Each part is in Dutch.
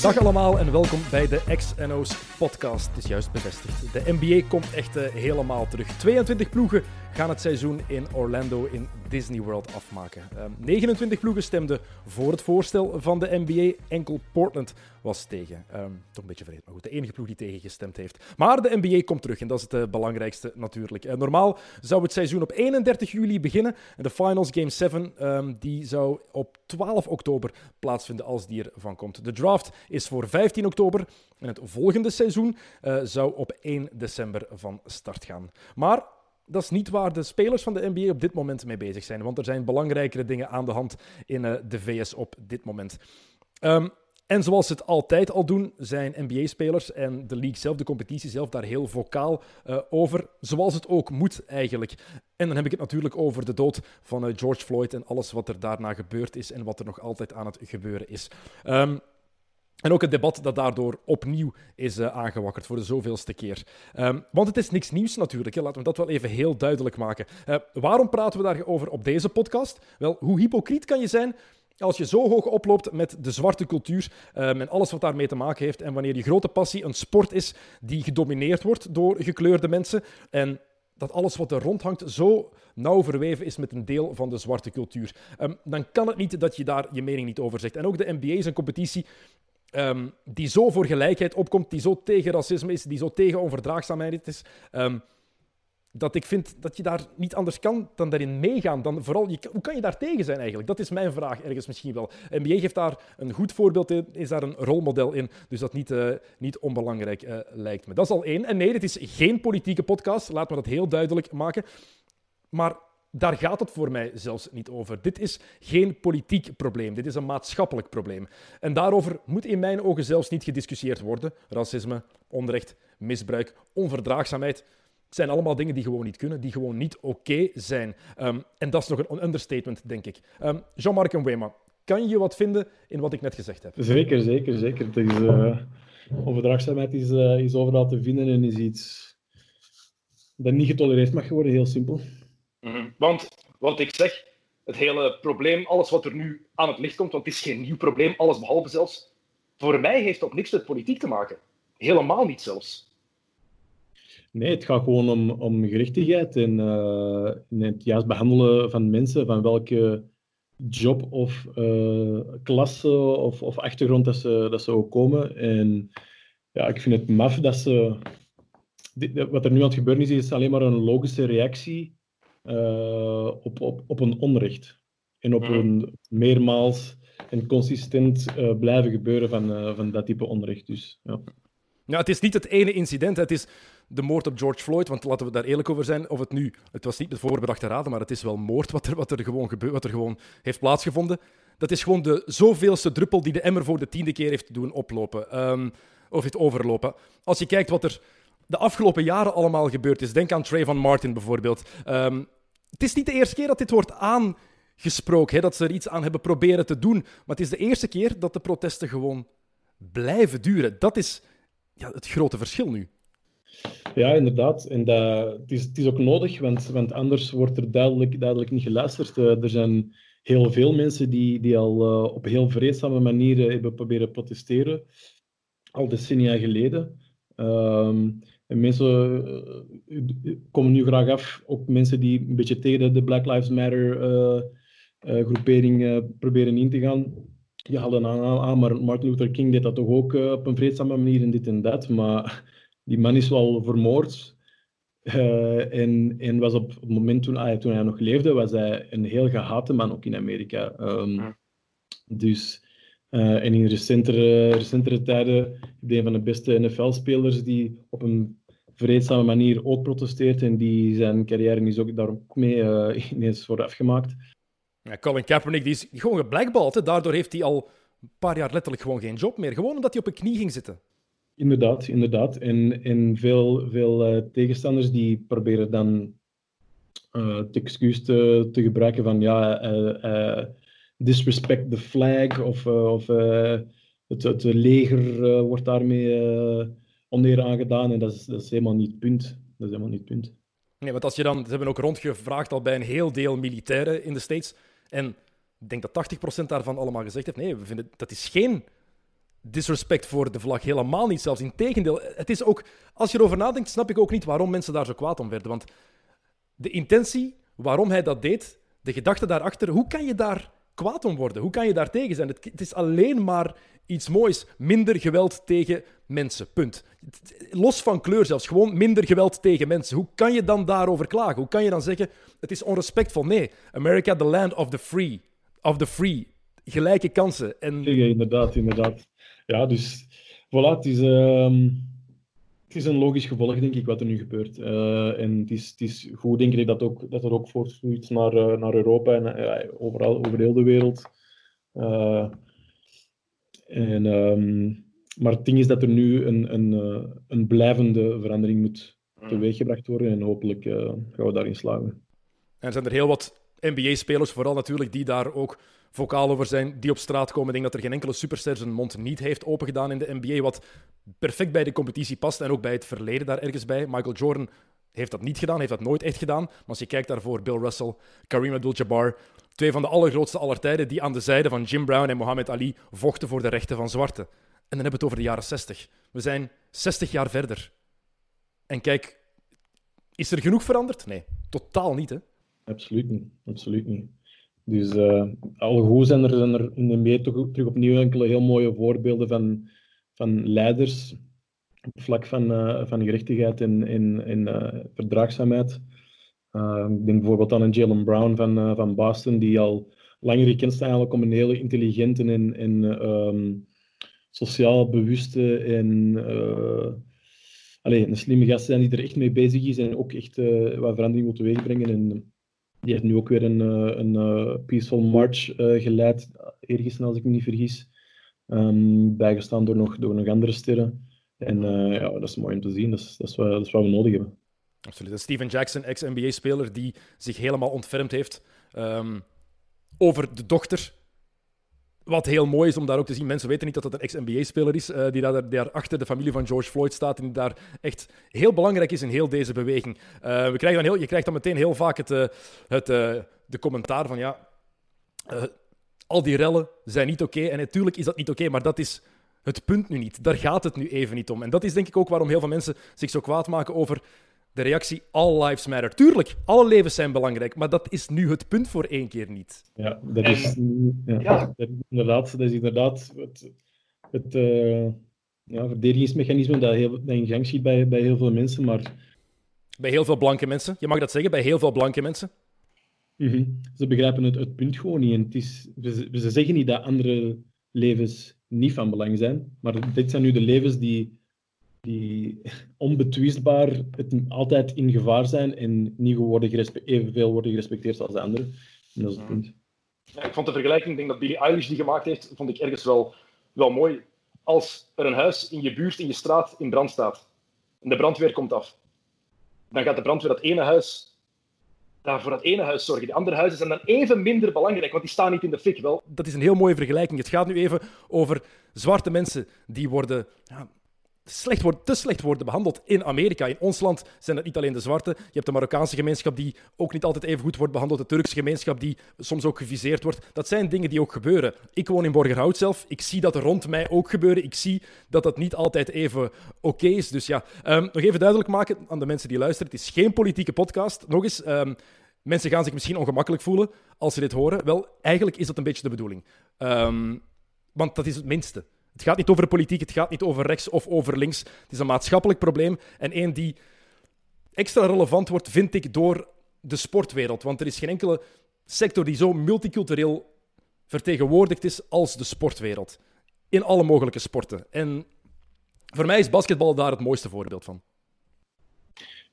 Dag allemaal en welkom bij de XNO's podcast. Het is juist bevestigd. De NBA komt echt eh, helemaal terug. 22 ploegen gaan het seizoen in Orlando in Disney World afmaken. Ehm, 29 ploegen stemden voor het voorstel van de NBA. Enkel Portland was tegen. Ehm, toch een beetje vreemd, maar goed. De enige ploeg die tegen gestemd heeft. Maar de NBA komt terug en dat is het eh, belangrijkste natuurlijk. Eh, normaal zou het seizoen op 31 juli beginnen. En de Finals Game 7 ehm, die zou op 12 oktober plaatsvinden als die ervan komt. Draft is voor 15 oktober. En het volgende seizoen eh, zou op 1 december van start gaan. Maar dat is niet waar de spelers van de NBA op dit moment mee bezig zijn. Want er zijn belangrijkere dingen aan de hand in eh, de VS op dit moment. Ehm, en zoals ze het altijd al doen, zijn NBA-spelers en de league zelf, de competitie zelf, daar heel vocaal eh, over. Zoals het ook moet eigenlijk. En dan heb ik het natuurlijk over de dood van George Floyd en alles wat er daarna gebeurd is en wat er nog altijd aan het gebeuren is. Ehm, en ook het debat dat daardoor opnieuw is uh, aangewakkerd voor de zoveelste keer. Um, want het is niks nieuws natuurlijk, laten we dat wel even heel duidelijk maken. Uh, waarom praten we daarover op deze podcast? Wel, hoe hypocriet kan je zijn als je zo hoog oploopt met de zwarte cultuur um, en alles wat daarmee te maken heeft, en wanneer je grote passie een sport is die gedomineerd wordt door gekleurde mensen, en dat alles wat er rondhangt zo nauw verweven is met een deel van de zwarte cultuur, um, dan kan het niet dat je daar je mening niet over zegt. En ook de NBA is een competitie Um, die zo voor gelijkheid opkomt, die zo tegen racisme is, die zo tegen onverdraagzaamheid is, um, dat ik vind dat je daar niet anders kan dan daarin meegaan. Dan vooral, je, hoe kan je daar tegen zijn eigenlijk? Dat is mijn vraag ergens misschien wel. NBA geeft daar een goed voorbeeld in, is daar een rolmodel in, dus dat niet, uh, niet onbelangrijk uh, lijkt me. Dat is al één. En nee, dit is geen politieke podcast, laat me dat heel duidelijk maken. Maar daar gaat het voor mij zelfs niet over. Dit is geen politiek probleem, dit is een maatschappelijk probleem. En daarover moet in mijn ogen zelfs niet gediscussieerd worden. Racisme, onrecht, misbruik, onverdraagzaamheid. Zijn allemaal dingen die gewoon niet kunnen, die gewoon niet oké zijn. Um, en dat is nog een understatement, denk ik. Um, Jean-Marc Wema, kan je wat vinden in wat ik net gezegd heb? Zeker, zeker, zeker. Het is, uh, onverdraagzaamheid is, uh, is overal te vinden en is iets dat niet getolereerd mag worden, heel simpel. Mm-hmm. Want wat ik zeg, het hele probleem, alles wat er nu aan het licht komt, want het is geen nieuw probleem, alles behalve zelfs, voor mij heeft dat niks met politiek te maken. Helemaal niet zelfs. Nee, het gaat gewoon om, om gerechtigheid en, uh, en het juist behandelen van mensen, van welke job of uh, klasse of, of achtergrond dat ze, dat ze ook komen. En ja, ik vind het maf dat ze... Wat er nu aan het gebeuren is, is alleen maar een logische reactie uh, op, op, op een onrecht. En op een meermaals en consistent uh, blijven gebeuren van, uh, van dat type onrecht. Dus, ja. ja, het is niet het ene incident. Het is de moord op George Floyd. Want laten we daar eerlijk over zijn. Of het nu, het was niet met voorbedachte raden, maar het is wel moord wat er, wat er, gewoon, gebeurt, wat er gewoon heeft plaatsgevonden. Dat is gewoon de zoveelste druppel die de emmer voor de tiende keer heeft doen oplopen. Um, of heeft overlopen. Als je kijkt wat er de afgelopen jaren allemaal gebeurd is. Denk aan Trayvon Martin bijvoorbeeld. Um, het is niet de eerste keer dat dit wordt aangesproken, hè, dat ze er iets aan hebben proberen te doen. Maar het is de eerste keer dat de protesten gewoon blijven duren. Dat is ja, het grote verschil nu. Ja, inderdaad. En dat, het, is, ook nodig, want, want anders wordt er duidelijk, duidelijk niet geluisterd. Uh, er zijn heel veel mensen die, die al uh, op heel vreedzame manieren hebben proberen protesteren, al decennia geleden. Um, en mensen uh, komen nu graag af, ook mensen die een beetje tegen de Black Lives Matter uh, uh, groepering proberen in te gaan. Je haalde aan, aan, maar Martin Luther King deed dat toch ook op een vreedzame manier en dit en dat. Maar die man is wel vermoord. en, en was op het moment toen, ah, toen hij nog leefde, was hij een heel gehate man ook in Amerika. Um, ja. Dus... Uh, en in recentere, recentere tijden een van de beste NFL-spelers die op een vreedzame manier ook protesteert en die zijn carrière is ook daar ook mee uh, ineens voor afgemaakt. Ja, Colin Kaepernick die is gewoon geblackballed. Daardoor heeft hij al een paar jaar letterlijk gewoon geen job meer. Gewoon omdat hij op een knie ging zitten. Inderdaad, inderdaad. En, en veel, veel uh, tegenstanders die proberen dan het excuus te, te gebruiken van ja, disrespect the flag of, of het, het leger wordt daarmee oneer aangedaan. En dat is, dat is helemaal niet het punt. Dat is helemaal niet punt. Nee, want als je dan, ze hebben ook rondgevraagd al bij een heel deel militairen in de States. En ik denk dat 80% daarvan allemaal gezegd heeft: nee, we vinden dat is geen disrespect voor de vlag. Helemaal niet, zelfs integendeel. Het is ook, als je erover nadenkt, snap ik ook niet waarom mensen daar zo kwaad om werden. Want de intentie, waarom hij dat deed, de gedachte daarachter, hoe kan je daar kwaad om worden? Hoe kan je daar tegen zijn? Het, het is alleen maar iets moois. Minder geweld tegen mensen. Punt. Los van kleur zelfs. Gewoon minder geweld tegen mensen. Hoe kan je dan daarover klagen? Hoe kan je dan zeggen, het is onrespectvol? Nee. America, the land of the free. Of the free. Gelijke kansen. En... Inderdaad, inderdaad. Ja, dus voilà, het is, het is een logisch gevolg, denk ik, wat er nu gebeurt. Uh, en het is, het is goed, denk ik, dat, ook, dat er ook voortvloeit naar, uh, naar Europa en uh, overal, over heel de wereld. en, um, maar het ding is dat er nu een, een, een blijvende verandering moet mm. teweeggebracht worden en hopelijk gaan we daarin slagen. En er zijn er heel wat NBA-spelers, vooral natuurlijk, die daar ook vocaal over zijn, die op straat komen. Ik denk dat er geen enkele superster zijn mond niet heeft opengedaan in de NBA, wat perfect bij de competitie past en ook bij het verleden daar ergens bij. Michael Jordan heeft dat niet gedaan, heeft dat nooit echt gedaan. Maar als je kijkt daarvoor, Bill Russell, Kareem Abdul-Jabbar, twee van de allergrootste aller tijden die aan de zijde van Jim Brown en Muhammad Ali vochten voor de rechten van zwarten. En dan hebben we het over de jaren 60. We zijn 60 jaar verder. En kijk, is er genoeg veranderd? Nee, totaal niet. Hè? Absoluut niet. Absoluut niet. Dus uh, al goed zijn er, zijn er in de NBA toch terug opnieuw enkele heel mooie voorbeelden van, van leiders op vlak van, uh, van gerechtigheid en, en, en uh, verdraagzaamheid. ik denk bijvoorbeeld aan een Jalen Brown van, van Boston, die al langer gekend staat eigenlijk om een hele intelligente en, en um, sociaal bewuste en allez, een slimme gast zijn die er echt mee bezig is en ook echt wat verandering wil teweegbrengen. En, die heeft nu ook weer een, eh, een, uh, Peaceful March uh, geleid, eergisteren als ik me niet vergis. Um, bijgestaan door nog, door nog andere sterren. En ja, dat is mooi om te zien. Dat is, dat is, wat, dat we nodig hebben. Absoluut. Steven Jackson, ex-NBA-speler, die zich helemaal ontfermd heeft um, over de dochter wat heel mooi is om daar ook te zien, mensen weten niet dat het een ex-NBA-speler is, uh, die daar, daar, achter de familie van George Floyd staat en die daar echt heel belangrijk is in heel deze beweging. Uh, we krijgen dan heel, je krijgt dan meteen heel vaak het, uh, het, de commentaar van ja, al die rellen zijn niet oké. En natuurlijk is dat niet oké, maar dat is het punt nu niet. Daar gaat het nu even niet om. En dat is denk ik ook waarom heel veel mensen zich zo kwaad maken over de reactie All Lives Matter. Tuurlijk, alle levens zijn belangrijk, maar dat is nu het punt voor één keer niet. Ja, dat is, ja, ja. Dat is inderdaad, dat is inderdaad het, het uh, ja, verdedigingsmechanisme dat, heel, dat in gang ziet bij, bij heel veel mensen, maar... Bij heel veel blanke mensen? Je mag dat zeggen, bij heel veel blanke mensen? Mm -hmm. Ze begrijpen het, het punt gewoon niet. En het is, ze zeggen niet dat andere levens niet van belang zijn, maar dit zijn nu de levens die die onbetwistbaar het altijd in gevaar zijn en niet worden evenveel worden gerespecteerd als de anderen. En dat is het punt. Ja, ik vond de vergelijking, ik denk dat Billie Eilish die gemaakt heeft, vond ik ergens wel, wel mooi. Als er een huis in je buurt, in je straat, in brand staat en de brandweer komt af, dan gaat de brandweer dat ene huis daar voor dat ene huis zorgen. Die andere huizen zijn dan even minder belangrijk, want die staan niet in de fik. Wel. Dat is een heel mooie vergelijking. Het gaat nu even over zwarte mensen die worden ja, slecht wordt, te slecht worden behandeld in Amerika. In ons land zijn het niet alleen de zwarte. Je hebt de Marokkaanse gemeenschap die ook niet altijd even goed wordt behandeld. De Turkse gemeenschap die soms ook geviseerd wordt. Dat zijn dingen die ook gebeuren. Ik woon in Borgerhout zelf. Ik zie dat er rond mij ook gebeuren. Ik zie dat dat niet altijd even oké is. Dus ja, um, nog even duidelijk maken aan de mensen die luisteren. Het is geen politieke podcast. Nog eens... Um, Mensen gaan zich misschien ongemakkelijk voelen als ze dit horen. Wel, eigenlijk is dat een beetje de bedoeling. Um, want dat is het minste. Het gaat niet over politiek, het gaat niet over rechts of over links. Het is een maatschappelijk probleem en één die extra relevant wordt, vind ik, door de sportwereld. Want er is geen enkele sector die zo multicultureel vertegenwoordigd is als de sportwereld. In alle mogelijke sporten. En voor mij is basketbal daar het mooiste voorbeeld van.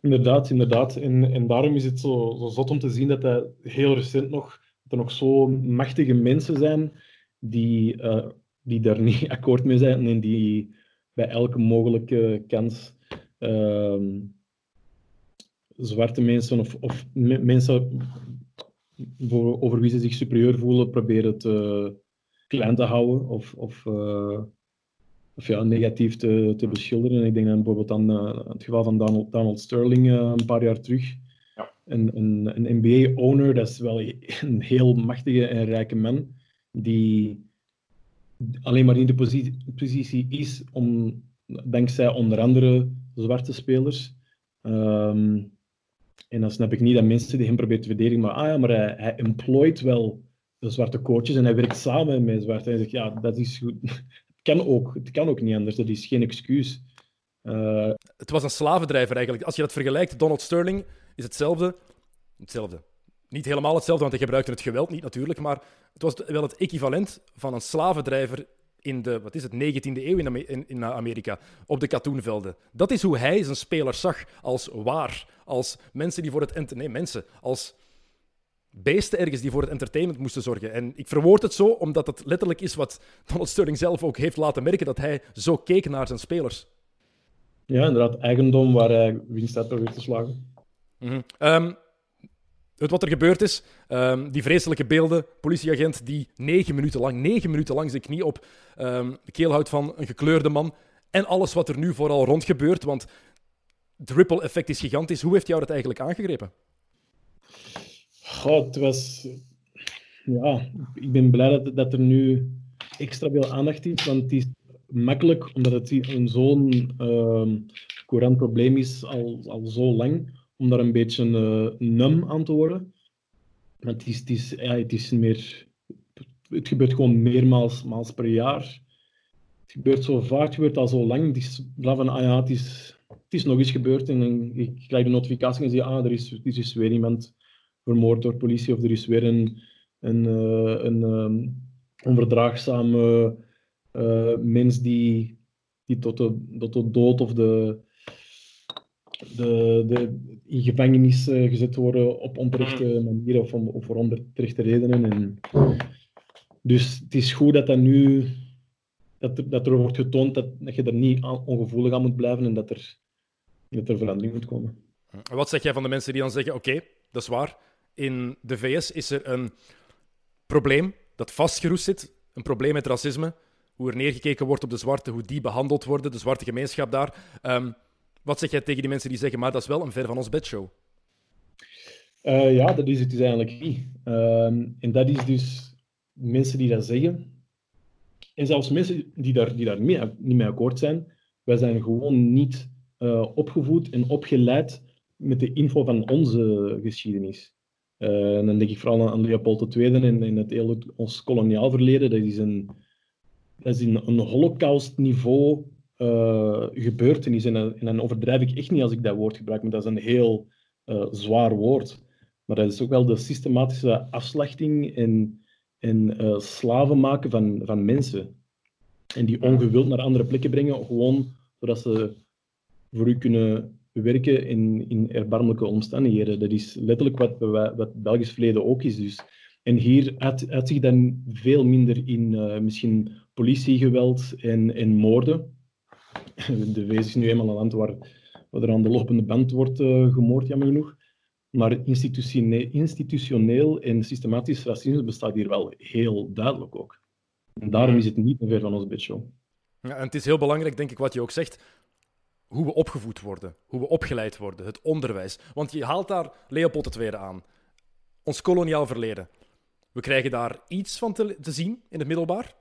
Inderdaad, inderdaad. En, en daarom is het zo, zo zot om te zien dat er heel recent nog, dat er nog zo machtige mensen zijn die uh, die daar niet akkoord mee zijn en die bij elke mogelijke kans uh, zwarte mensen of, of mensen voor, over wie ze zich superieur voelen, proberen te klein te houden of, of, uh, of ja, negatief te, te beschilderen. Ik denk dan bijvoorbeeld aan uh, het geval van Donald, Donald Sterling uh, een paar jaar terug. Ja. Een, een, een NBA-owner, dat is wel een heel machtige en rijke man, die alleen maar in de positie, is om, dankzij onder andere zwarte spelers. Um, en dan snap ik niet dat mensen die hem proberen te verdedigen, maar, ah ja, maar hij, hij wel de zwarte coaches en hij werkt samen met zwarte. En zegt, ja, dat is goed. Het kan ook, het kan ook niet anders, dat is geen excuus. Uh... Het was een slavendrijver eigenlijk. Als je dat vergelijkt, Donald Sterling is hetzelfde. Hetzelfde. Niet helemaal hetzelfde, want hij gebruikte het geweld niet natuurlijk, maar het was wel het equivalent van een slavendrijver in de wat is het, 19e eeuw in, in, Amerika, op de katoenvelden. Dat is hoe hij zijn spelers zag als waar, als mensen die voor het nee, mensen, als beesten ergens die voor het entertainment moesten zorgen. En ik verwoord het zo omdat het letterlijk is wat Donald Sterling zelf ook heeft laten merken, dat hij zo keek naar zijn spelers. Ja, inderdaad, eigendom waar hij winst uit probeert te slagen. Mm het wat er gebeurd is, um, die vreselijke beelden, politieagent die negen minuten lang, negen minuten lang zijn knie op um, de keel houdt van een gekleurde man. En alles wat er nu vooral rond gebeurt, want het ripple-effect is gigantisch. Hoe heeft jou dat eigenlijk aangegrepen? Goh, het was... Ja, ik ben blij dat, dat er nu extra veel aandacht is, want het is makkelijk, omdat het zo'n uh, courant probleem is al, al zo lang om daar een beetje uh, num aan te worden. Het is, is, ja, het is meer... Het gebeurt gewoon meermaals maals per jaar. Het gebeurt zo vaak, het gebeurt al zo lang. Het is van, ah het is, nog eens gebeurd. En ik krijg de notificatie en zie, ah, er is, er is weer iemand vermoord door politie. Of er is weer een, een, uh, een um, onverdraagzame uh, mens die, die tot, de, tot de dood of de de, de, in gevangenis uh, gezet worden op onterechte mm. manieren of, om, of voor onterechte redenen. En, dus het is goed dat dat nu dat er, dat er wordt getoond dat, dat je er niet ongevoelig aan moet blijven en dat er, dat er verandering moet komen. Wat zeg jij van de mensen die dan zeggen: Oké, dat is waar. In de VS is er een probleem dat vastgeroest zit. Een probleem met racisme. Hoe er neergekeken wordt op de zwarte, hoe die behandeld worden, de zwarte gemeenschap daar. Um, wat zeg jij tegen die mensen die zeggen, maar dat is wel een ver van ons bedshow? Uh, ja, dat is het dus eigenlijk niet. Ehm, en dat is dus mensen die dat zeggen. En zelfs mensen die daar, die daar niet mee akkoord zijn. Wij zijn gewoon niet uh, opgevoed en opgeleid met de info van onze geschiedenis. Uh, en dan denk ik vooral aan Leopold II en, en het hele, ons koloniaal verleden. Dat is een, dat is een, een holocaust-niveau uh, gebeurtenis. En, en, dan overdrijf ik echt niet als ik dat woord gebruik, maar dat is een heel uh, zwaar woord. Maar dat is ook wel de systematische afslachting en, en uh, slaven maken van, van mensen. En die ongewild naar andere plekken brengen, gewoon zodat ze voor u kunnen werken in, in erbarmelijke omstandigheden. Dat is letterlijk wat, wat Belgisch verleden ook is. Dus. En hier uit, uit zich dan veel minder in misschien politiegeweld en, en moorden. de VS is nu eenmaal een land waar, er aan de lopende band wordt uh, gemoord, jammer genoeg. Maar institutioneel, en systematisch racisme bestaat hier wel heel duidelijk ook. En daarom is het niet meer van ons bedshow. Ja, en het is heel belangrijk, denk ik, wat je ook zegt, hoe we opgevoed worden, hoe we opgeleid worden, het onderwijs. Want je haalt daar Leopold II aan, ons koloniaal verleden. We krijgen daar iets van te, te zien in het middelbaar.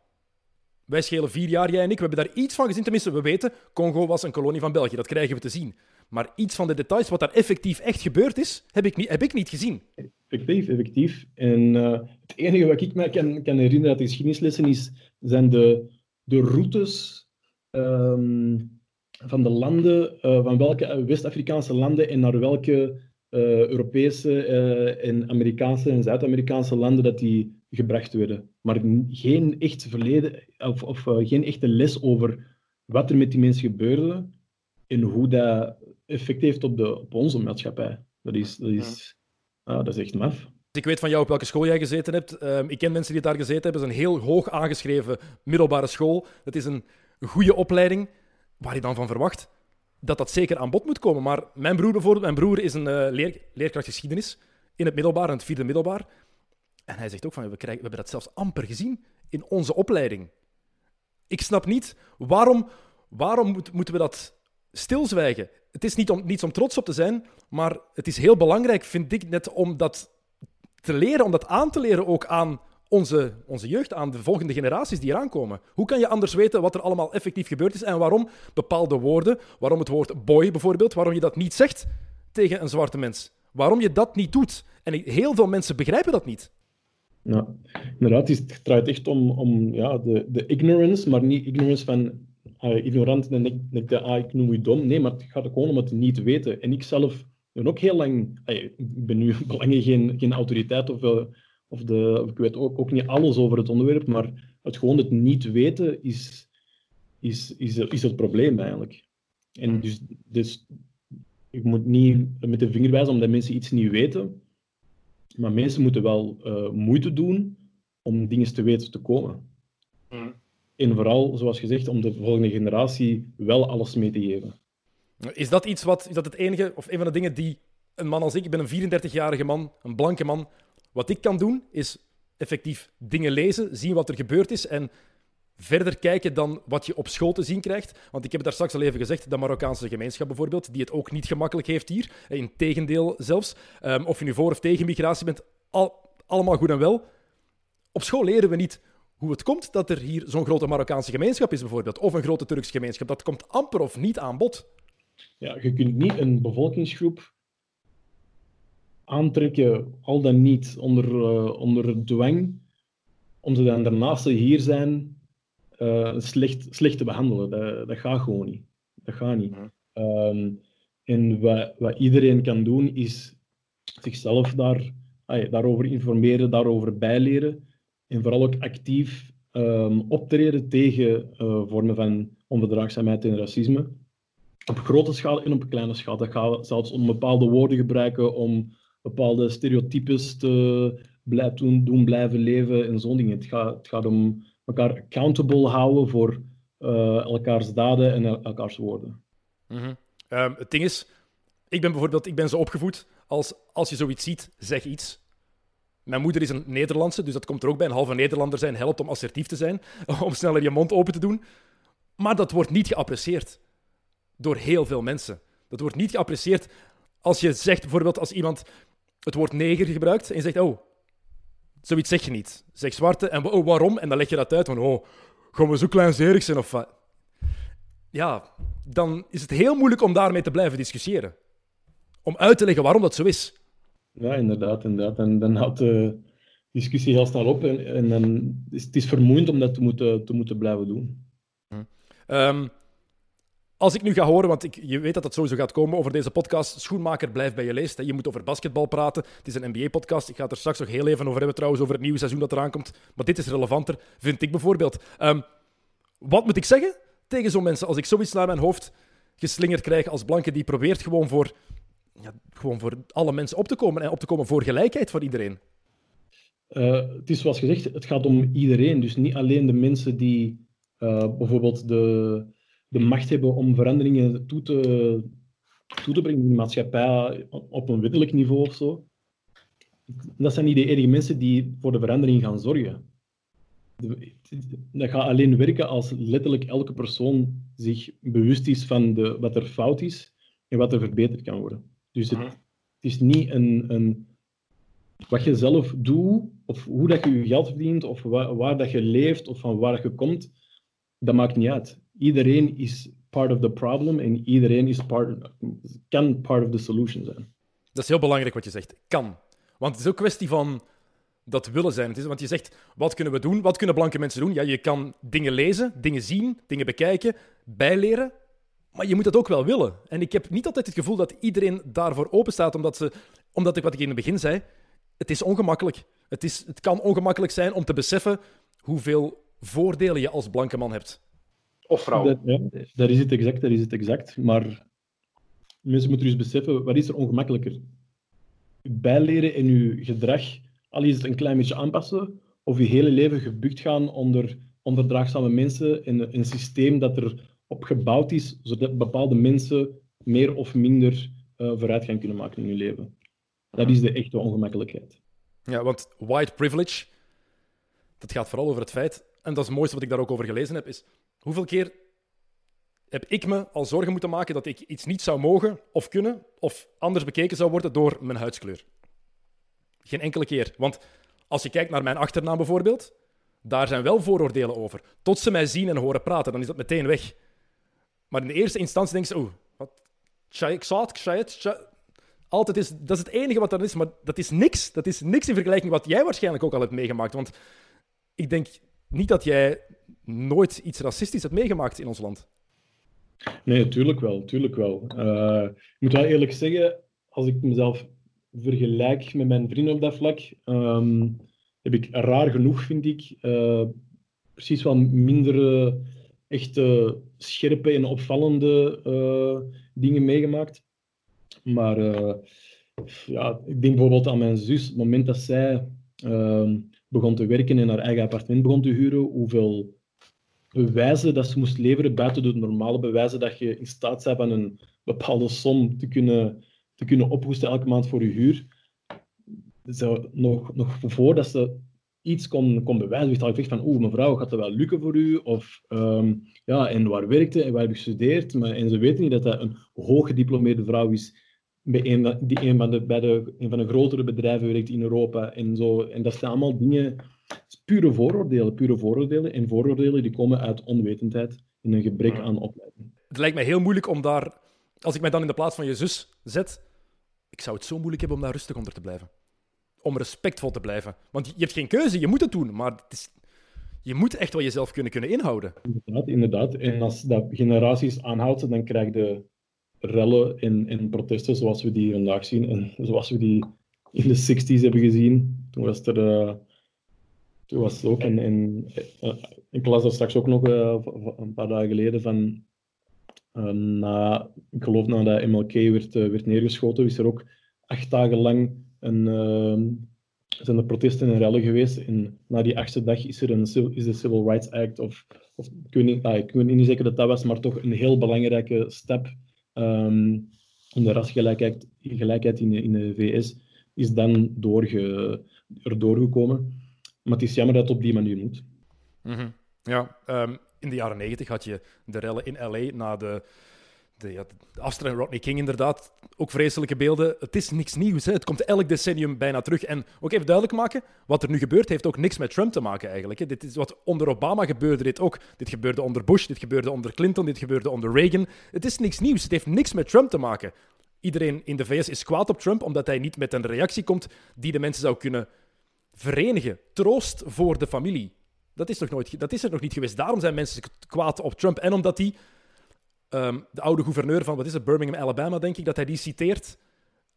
Wij schelen vier jaar, jij en ik. We hebben daar iets van gezien. Tenminste, we weten, Congo was een kolonie van België. Dat krijgen we te zien. Maar iets van de details, wat daar effectief echt gebeurd is, heb ik niet, heb ik niet gezien. Effectief, effectief. En uh, het enige wat ik me kan, kan herinneren uit de geschiedenislessen is, zijn de, de routes um, van de landen, uh, van welke West-Afrikaanse landen en naar welke uh, Europese en Amerikaanse en Zuid-Amerikaanse landen dat die gebracht werden. Maar geen echt verleden of, of uh, geen echte les over wat er met die mensen gebeurde en hoe dat effect heeft op, de, op onze maatschappij. Dat is, dat is, ja. ah, dat is echt maf. Ik weet van jou op welke school jij gezeten hebt. Uh, ik ken mensen die daar gezeten hebben. Het is een heel hoog aangeschreven middelbare school. Het is een goede opleiding. Waar je dan van verwacht? dat dat zeker aan bod moet komen. Maar mijn broer bijvoorbeeld, mijn broer is een uh, leer, leerkracht geschiedenis in het middelbaar, in het vierde middelbaar. En hij zegt ook van, we, krijgen, we hebben dat zelfs amper gezien in onze opleiding. Ik snap niet, waarom, waarom moet, moeten we dat stilzwijgen? Het is niet om, niets om trots op te zijn, maar het is heel belangrijk, vind ik, net om dat te leren, om dat aan te leren ook aan onze, onze jeugd, aan de volgende generaties die eraan komen. Hoe kan je anders weten wat er allemaal effectief gebeurd is en waarom bepaalde woorden, waarom het woord boy bijvoorbeeld, waarom je dat niet zegt tegen een zwarte mens? Waarom je dat niet doet? En heel veel mensen begrijpen dat niet. Ja, inderdaad, het draait echt om, om ja, de, de ignorance, maar niet ignorance van uh, ignorant en ik, de, ah, ik noem je dom. Nee, maar het gaat ook gewoon om het niet weten. En ik zelf ben ook heel lang, ik ben nu lang geen, geen autoriteit of, uh, of, de, of ik weet ook, ook niet alles over het onderwerp, maar het gewoon het niet weten is, is, is, is het probleem eigenlijk. En hmm. dus, dus ik moet niet met de vinger wijzen omdat mensen iets niet weten, maar mensen moeten wel uh, moeite doen om dingen te weten te komen. Mm. En vooral, zoals gezegd, om de volgende generatie wel alles mee te geven. Is dat iets wat, is dat het enige, of een van de dingen die een man als ik, ik ben een 34-jarige man, een blanke man, wat ik kan doen, is effectief dingen lezen, zien wat er gebeurd is en verder kijken dan wat je op school te zien krijgt. Want ik heb daar straks al even gezegd, de Marokkaanse gemeenschap bijvoorbeeld, die het ook niet gemakkelijk heeft hier. In tegendeel zelfs. Um, of je nu voor of tegen migratie bent, al, allemaal goed en wel. Op school leren we niet hoe het komt dat er hier zo'n grote Marokkaanse gemeenschap is bijvoorbeeld. Of een grote Turkse gemeenschap. Dat komt amper of niet aan bod. Ja, je kunt niet een bevolkingsgroep aantrekken, al dan niet onder, uh, onder dwang, om ze dan daarnaast hier zijn uh, slecht, slecht te behandelen. Dat, dat gaat gewoon niet. Dat gaat niet. Um, en wat, wat iedereen kan doen, is zichzelf daar, ay, daarover informeren, daarover bijleren. En vooral ook actief um, optreden tegen uh, vormen van onverdraagzaamheid en racisme. Op grote schaal en op kleine schaal. Dat gaat zelfs om bepaalde woorden gebruiken, om bepaalde stereotypes te blij, doen, doen blijven leven en zo'n dingen. Het gaat, het gaat om elkaar accountable houden voor uh, elkaars daden en elkaars woorden. -hmm. um, het ding is, ik ben bijvoorbeeld ik ben zo opgevoed als als je zoiets ziet, zeg iets. Mijn moeder is een Nederlandse, dus dat komt er ook bij. Een halve Nederlander zijn helpt om assertief te zijn, om sneller je mond open te doen. Maar dat wordt niet geapprecieerd door heel veel mensen. Dat wordt niet geapprecieerd als je zegt, bijvoorbeeld als iemand het woord neger gebruikt en je zegt, oh, Zoiets zeg je niet. Zeg zwarte en oh, waarom? En dan leg je dat uit van, oh, gaan we zo kleinzerig zijn of wat? Ja, dan is het heel moeilijk om daarmee te blijven discussiëren. Om uit te leggen waarom dat zo is. Ja, inderdaad. inderdaad. En dan houdt de discussie heel snel op en, en dan is het is vermoeiend om dat te moeten, te moeten blijven doen. Um, als ik nu ga horen, want ik, je weet dat dat sowieso gaat komen over deze podcast, Schoenmaker blijft bij je leest. Je moet over basketbal praten. Het is een NBA-podcast. Ik ga het er straks nog heel even over hebben trouwens, over het nieuwe seizoen dat eraan komt. Maar dit is relevanter, vind ik bijvoorbeeld. Um, wat moet ik zeggen tegen zo'n mensen als ik zoiets naar mijn hoofd geslingerd krijg als blanke die probeert gewoon voor, ja, gewoon voor alle mensen op te komen en op te komen voor gelijkheid voor iedereen? Uh, het is zoals gezegd, het gaat om iedereen. Dus niet alleen de mensen die uh, bijvoorbeeld de de macht hebben om veranderingen toe te, toe te brengen in de maatschappij op een wettelijk niveau of zo. Dat zijn niet de enige mensen die voor de verandering gaan zorgen. Dat gaat alleen werken als letterlijk elke persoon zich bewust is van de, wat er fout is en wat er verbeterd kan worden. Dus het, het is niet een, een, wat je zelf doet, of hoe dat je je geld verdient, of waar, waar dat je leeft, of van waar je komt, dat maakt niet uit iedereen is part of the problem en iedereen is part, kan part of the solution zijn. Dat is heel belangrijk wat je zegt. Kan. Want het is ook kwestie van dat willen zijn. Het is, want je zegt, wat kunnen we doen? Wat kunnen blanke mensen doen? Ja, je kan dingen lezen, dingen zien, dingen bekijken, bijleren. Maar je moet dat ook wel willen. En ik heb niet altijd het gevoel dat iedereen daarvoor open staat, omdat, ze, omdat ik wat ik in het begin zei, het is ongemakkelijk. Het, is, het kan ongemakkelijk zijn om te beseffen hoeveel voordelen je als blanke man hebt. Of vrouw. Dat, ja, daar is het exact, daar is het exact. Maar mensen moeten dus beseffen, wat is er ongemakkelijker? Bijleren in je gedrag, al is het een klein beetje aanpassen, of je hele leven gebukt gaan onder onderdraagzame mensen in een systeem dat er op gebouwd is, zodat bepaalde mensen meer of minder uh, vooruitgang kunnen maken in hun leven. Dat is de echte ongemakkelijkheid. Ja, want white privilege, dat gaat vooral over het feit, en dat is het mooiste wat ik daar ook over gelezen heb, is hoeveel keer heb ik me al zorgen moeten maken dat ik iets niet zou mogen of kunnen, of anders bekeken zou worden door mijn huidskleur. Geen enkele keer. Want als je kijkt naar mijn achternaam bijvoorbeeld, daar zijn wel vooroordelen over. Tot ze mij zien en horen praten, dan is dat meteen weg. Maar in de eerste instantie denken ze, oeh, wat? Altijd is, dat is het enige wat er is, maar dat is niks. Dat is niks in vergelijking wat jij waarschijnlijk ook al hebt meegemaakt. Want ik denk niet dat jij nooit iets racistisch hebt meegemaakt in ons land. Nee, natuurlijk wel. Tuurlijk wel. Uh, ik moet wel eerlijk zeggen, als ik mezelf vergelijk met mijn vrienden op dat vlak, um, heb ik raar genoeg, vind ik, uh, precies wel minder echt scherpe en opvallende uh, dingen meegemaakt. Maar ja, ik denk bijvoorbeeld aan mijn zus. Op het moment dat zij ehm, begon te werken en haar eigen appartement begon te huren, hoeveel bewijzen dat ze moest leveren, buiten de normale bewijzen dat je in staat bent van een bepaalde som te kunnen, te kunnen ophoesten elke maand voor je huur. Nog, nog voordat ze iets kon, kon bewijzen, wist ik van, oeh, mevrouw, gaat dat wel lukken voor u? Of, um, ja, en waar werkte en waar heb je gestudeerd? Maar, en ze weten niet dat dat een hooggediplomeerde vrouw is, bij een, die een van, de, bij de, een van de grotere bedrijven werkt in Europa. En, zo. en dat zijn allemaal dingen pure vooroordelen, pure vooroordelen. En vooroordelen die komen uit onwetendheid en een gebrek aan opleiding. Het lijkt mij heel moeilijk om daar, als ik mij dan in de plaats van je zus zet, ik zou het zo moeilijk hebben om daar rustig onder te blijven. Om respectvol te blijven. Want je hebt geen keuze, je moet het doen, maar het is, je moet echt wel jezelf kunnen, kunnen inhouden. Inderdaad, inderdaad. En als dat generaties aanhoudt, dan krijg je rellen en, en protesten zoals we die vandaag zien en zoals we die in de 60s hebben gezien. Toen was er uh, toen was het ook in, in, uh, ik las dat straks ook nog uh, een paar dagen geleden van uh, na, ik geloof nadat MLK werd, werd neergeschoten, is er ook acht dagen lang een, zijn er protesten en rellen geweest. En na die achtste dag is er een is de Civil Rights Act, of, of ik, weet niet, ah, ik niet zeker dat dat was, maar toch een heel belangrijke stap um, in de rasgelijkheid gelijkheid in, de, in de VS, is dan doorge, erdoor gekomen. Maar het is jammer dat het op die manier moet. Mm Ja, um, in de jaren negentig had je de rellen in LA na de, de, ja, de Rodney King, inderdaad. Ook vreselijke beelden. Het is niks nieuws. Hè. Het komt elk decennium bijna terug. En ook even duidelijk maken: wat er nu gebeurt, heeft ook niks met Trump te maken eigenlijk. Hè. Dit is wat onder Obama gebeurde, dit ook. Dit gebeurde onder Bush, dit gebeurde onder Clinton, dit gebeurde onder Reagan. Het is niks nieuws. Het heeft niks met Trump te maken. Iedereen in de VS is kwaad op Trump omdat hij niet met een reactie komt die de mensen zou kunnen verenigen. Troost voor de familie. Dat is, nog nooit, dat is er nog niet geweest. Daarom zijn mensen kwaad op Trump. En omdat hij, um, de oude gouverneur van, wat is het, Birmingham, Alabama, denk ik, dat hij die citeert.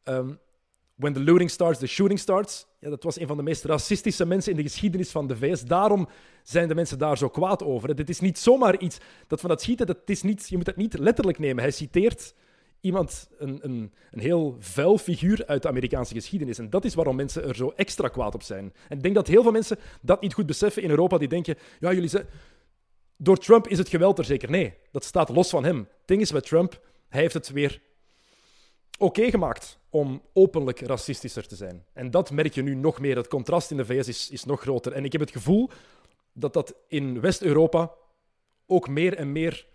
Um, When the looting starts, the shooting starts. Ja, dat was een van de meest racistische mensen in de geschiedenis van de VS. Daarom zijn de mensen daar zo kwaad over. Dit is niet zomaar iets dat van dat schieten, dat is niet, je moet het niet letterlijk nemen. Hij citeert iemand, een, een, een heel vuil figuur uit de Amerikaanse geschiedenis. En dat is waarom mensen er zo extra kwaad op zijn. En ik denk dat heel veel mensen dat niet goed beseffen in Europa. Die denken, ja, jullie zeggen... Door Trump is het geweld er zeker. Nee, dat staat los van hem. Het ding is met Trump, hij heeft het weer oké gemaakt om openlijk racistischer te zijn. En dat merk je nu nog meer. Het contrast in de VS is, is nog groter. En ik heb het gevoel dat dat in West-Europa ook meer en meer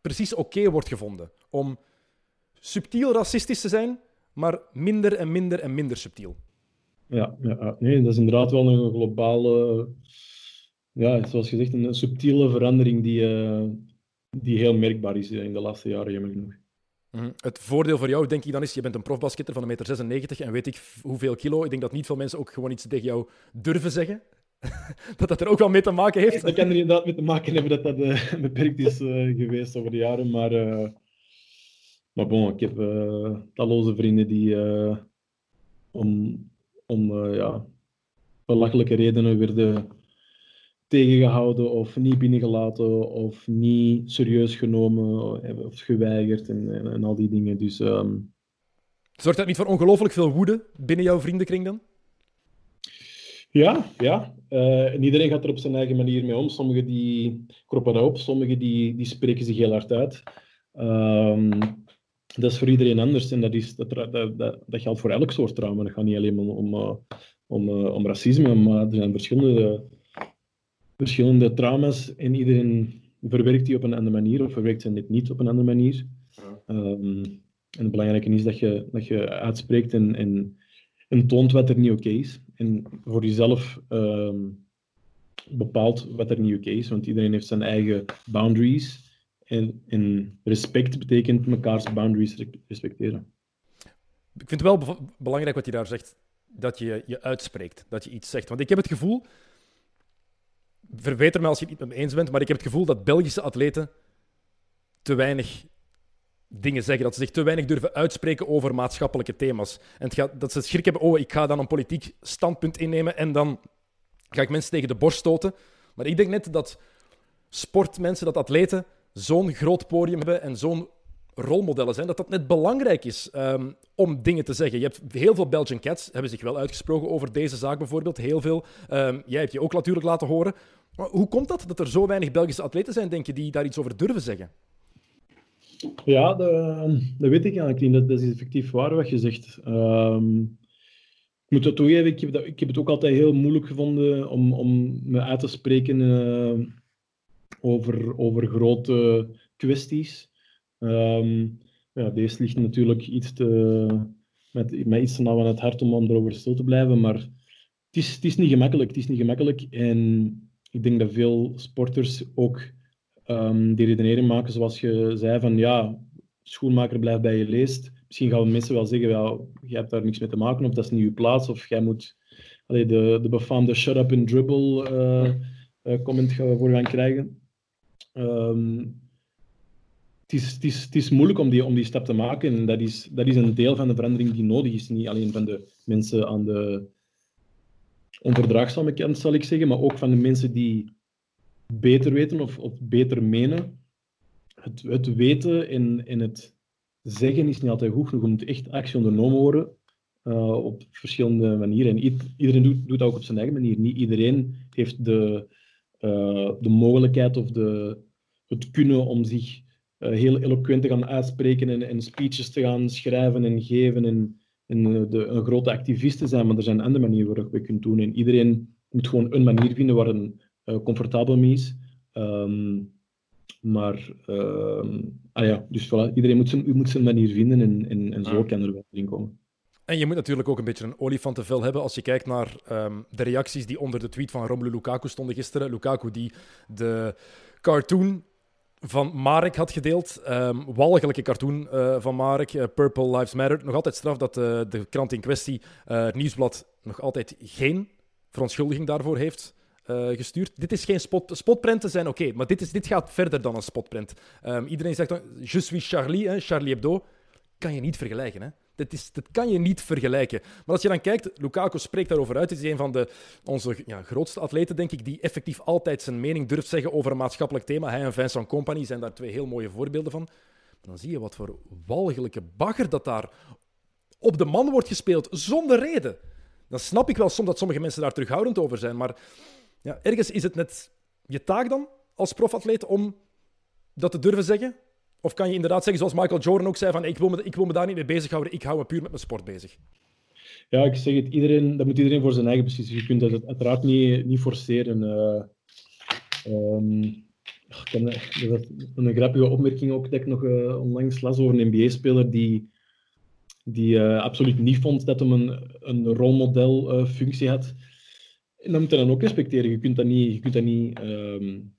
precies oké wordt gevonden. Om subtiel racistisch te zijn, maar minder en minder en minder subtiel. Ja, ja nee, dat is inderdaad wel een globale, ja, zoals gezegd, een subtiele verandering die, uh, die heel merkbaar is in de laatste jaren, jammer genoeg. Mhm. Het voordeel voor jou, denk ik dan, is je bent een profbasketter van 1,96 meter en weet ik hoeveel kilo. Ik denk dat niet veel mensen ook gewoon iets tegen jou durven zeggen. dat dat er ook wel mee te maken heeft. Dat kan er inderdaad mee te maken hebben dat dat uh, beperkt is uh, geweest over de jaren, maar maar bon, ik heb uh, talloze vrienden die uh, om, om uh, ja, belachelijke redenen werden tegengehouden of niet binnengelaten of niet serieus genomen of geweigerd en, en, al die dingen. Dus, um... Zorgt dat niet voor ongelooflijk veel woede binnen jouw vriendenkring dan? Ja, ja. Uh, en iedereen gaat er op zijn eigen manier mee om. Sommigen die kroppen op, sommigen die, die spreken zich heel hard uit. Um, dat is voor iedereen anders en dat, is, dat, dat, dat, dat geldt voor elk soort trauma. Dat gaat niet alleen om, om, om, uh, om racisme, maar er zijn verschillende, verschillende trauma's en iedereen verwerkt die op een andere manier of verwerkt ze dit niet op een andere manier. Um, en het belangrijke is dat je, dat je uitspreekt en, en, en toont wat er niet oké is. En voor jezelf um, bepaalt wat er niet oké is, want iedereen heeft zijn eigen boundaries. En, en respect betekent mekaars boundaries respecteren. Ik vind het wel belangrijk wat je daar zegt, dat je je uitspreekt, dat je iets zegt. Want ik heb het gevoel, verbeter me als je het niet met me eens bent, maar ik heb het gevoel dat Belgische atleten te weinig dingen zeggen. Dat ze zich te weinig durven uitspreken over maatschappelijke thema's. En het gaat, dat ze schrik hebben, oh, ik ga dan een politiek standpunt innemen en dan ga ik mensen tegen de borst stoten. Maar ik denk net dat sportmensen, dat atleten zo'n groot podium hebben en zo'n rolmodellen zijn, dat dat net belangrijk is um, om dingen te zeggen. Je hebt heel veel Belgian Cats hebben zich wel uitgesproken over deze zaak bijvoorbeeld. Heel veel. Um, jij hebt je ook natuurlijk laten horen. Hoe komt dat, dat er zo weinig Belgische atleten zijn, denk je, die daar iets over durven zeggen? Ja, dat, weet ik eigenlijk niet. Dat, is effectief waar wat je zegt. Um, ik moet dat toegeven, ik heb, dat, ik heb het ook altijd heel moeilijk gevonden om, om me uit te spreken over, over grote kwesties. Um, ja, deze ligt natuurlijk iets te, met, met iets te nauw aan het hart om, om erover stil te blijven, maar het is, het is niet gemakkelijk. Het is niet gemakkelijk en ik denk dat veel sporters ook um, die redenering maken zoals je zei van ja, schoenmaker blijft bij je leest. Misschien gaan mensen wel zeggen, ja, jij hebt daar niks mee te maken of dat is niet je plaats of jij moet allee, de, de befaamde shut up and dribble uh, uh, comment voor gaan krijgen. Um, het is, moeilijk om die, om die stap te maken. En dat is, dat is een deel van de verandering die nodig is. Niet alleen van de mensen aan de onverdraagzame kant, zal ik zeggen, maar ook van de mensen die beter weten of, beter menen. Het, het weten en, het zeggen is niet altijd goed genoeg. Er moet echt actie ondernomen worden uh, op verschillende manieren. En iedereen doet, doet dat ook op zijn eigen manier. Niet iedereen heeft de, uh, de mogelijkheid of de, het kunnen om zich uh, heel eloquent te gaan uitspreken en, en speeches te gaan schrijven en geven en, en de, een grote activist te zijn. Maar er zijn andere manieren waarop we kunnen doen. En iedereen moet gewoon een manier vinden waar een comfortabel mee is. Um, maar, uh, ah ja, dus voilà, iedereen moet zijn, moet zijn manier vinden en, en, en zo kan er wel in komen. En je moet natuurlijk ook een beetje een olifantenvel hebben als je kijkt naar um, de reacties die onder de tweet van Romelu Lukaku stonden gisteren. Lukaku die de cartoon van Marek had gedeeld. Um, walgelijke cartoon uh, van Marek, uh, Purple Lives Matter. Nog altijd straf dat uh, de krant in kwestie, het nieuwsblad, nog altijd geen verontschuldiging daarvoor heeft gestuurd. Dit is geen spot. Spotprenten zijn oké, maar dit, is, dit gaat verder dan een spotprint. Um, iedereen zegt dan, je suis Charlie, Charlie Hebdo. Kan je niet vergelijken, hè? Dat, is, dat kan je niet vergelijken. Maar als je dan kijkt, Lukaku spreekt daarover uit. Hij is een van de, onze ja, grootste atleten, denk ik, die effectief altijd zijn mening durft zeggen over een maatschappelijk thema. Hij en Vincent Company zijn daar twee heel mooie voorbeelden van. Dan zie je wat voor walgelijke bagger dat daar op de man wordt gespeeld, zonder reden. Dan snap ik wel soms dat sommige mensen daar terughoudend over zijn, maar ja, ergens is het net je taak dan als profatleet om dat te durven zeggen? Of kan je inderdaad zeggen, zoals Michael Jordan ook zei, van ik wil me, ik wil me daar niet mee bezighouden, ik hou me puur met mijn sport bezig? Ja, ik zeg het, iedereen, dat moet iedereen voor zijn eigen beslissen. Je kunt dat uiteraard niet, niet forceren. Uh, um, ik een grappige opmerking ook dat ik nog uh, onlangs las over een NBA-speler die, die uh, absoluut niet vond dat hem een, een rolmodelfunctie had. En dat moet je dan ook respecteren. Je kunt dat niet, je kunt dat niet, um,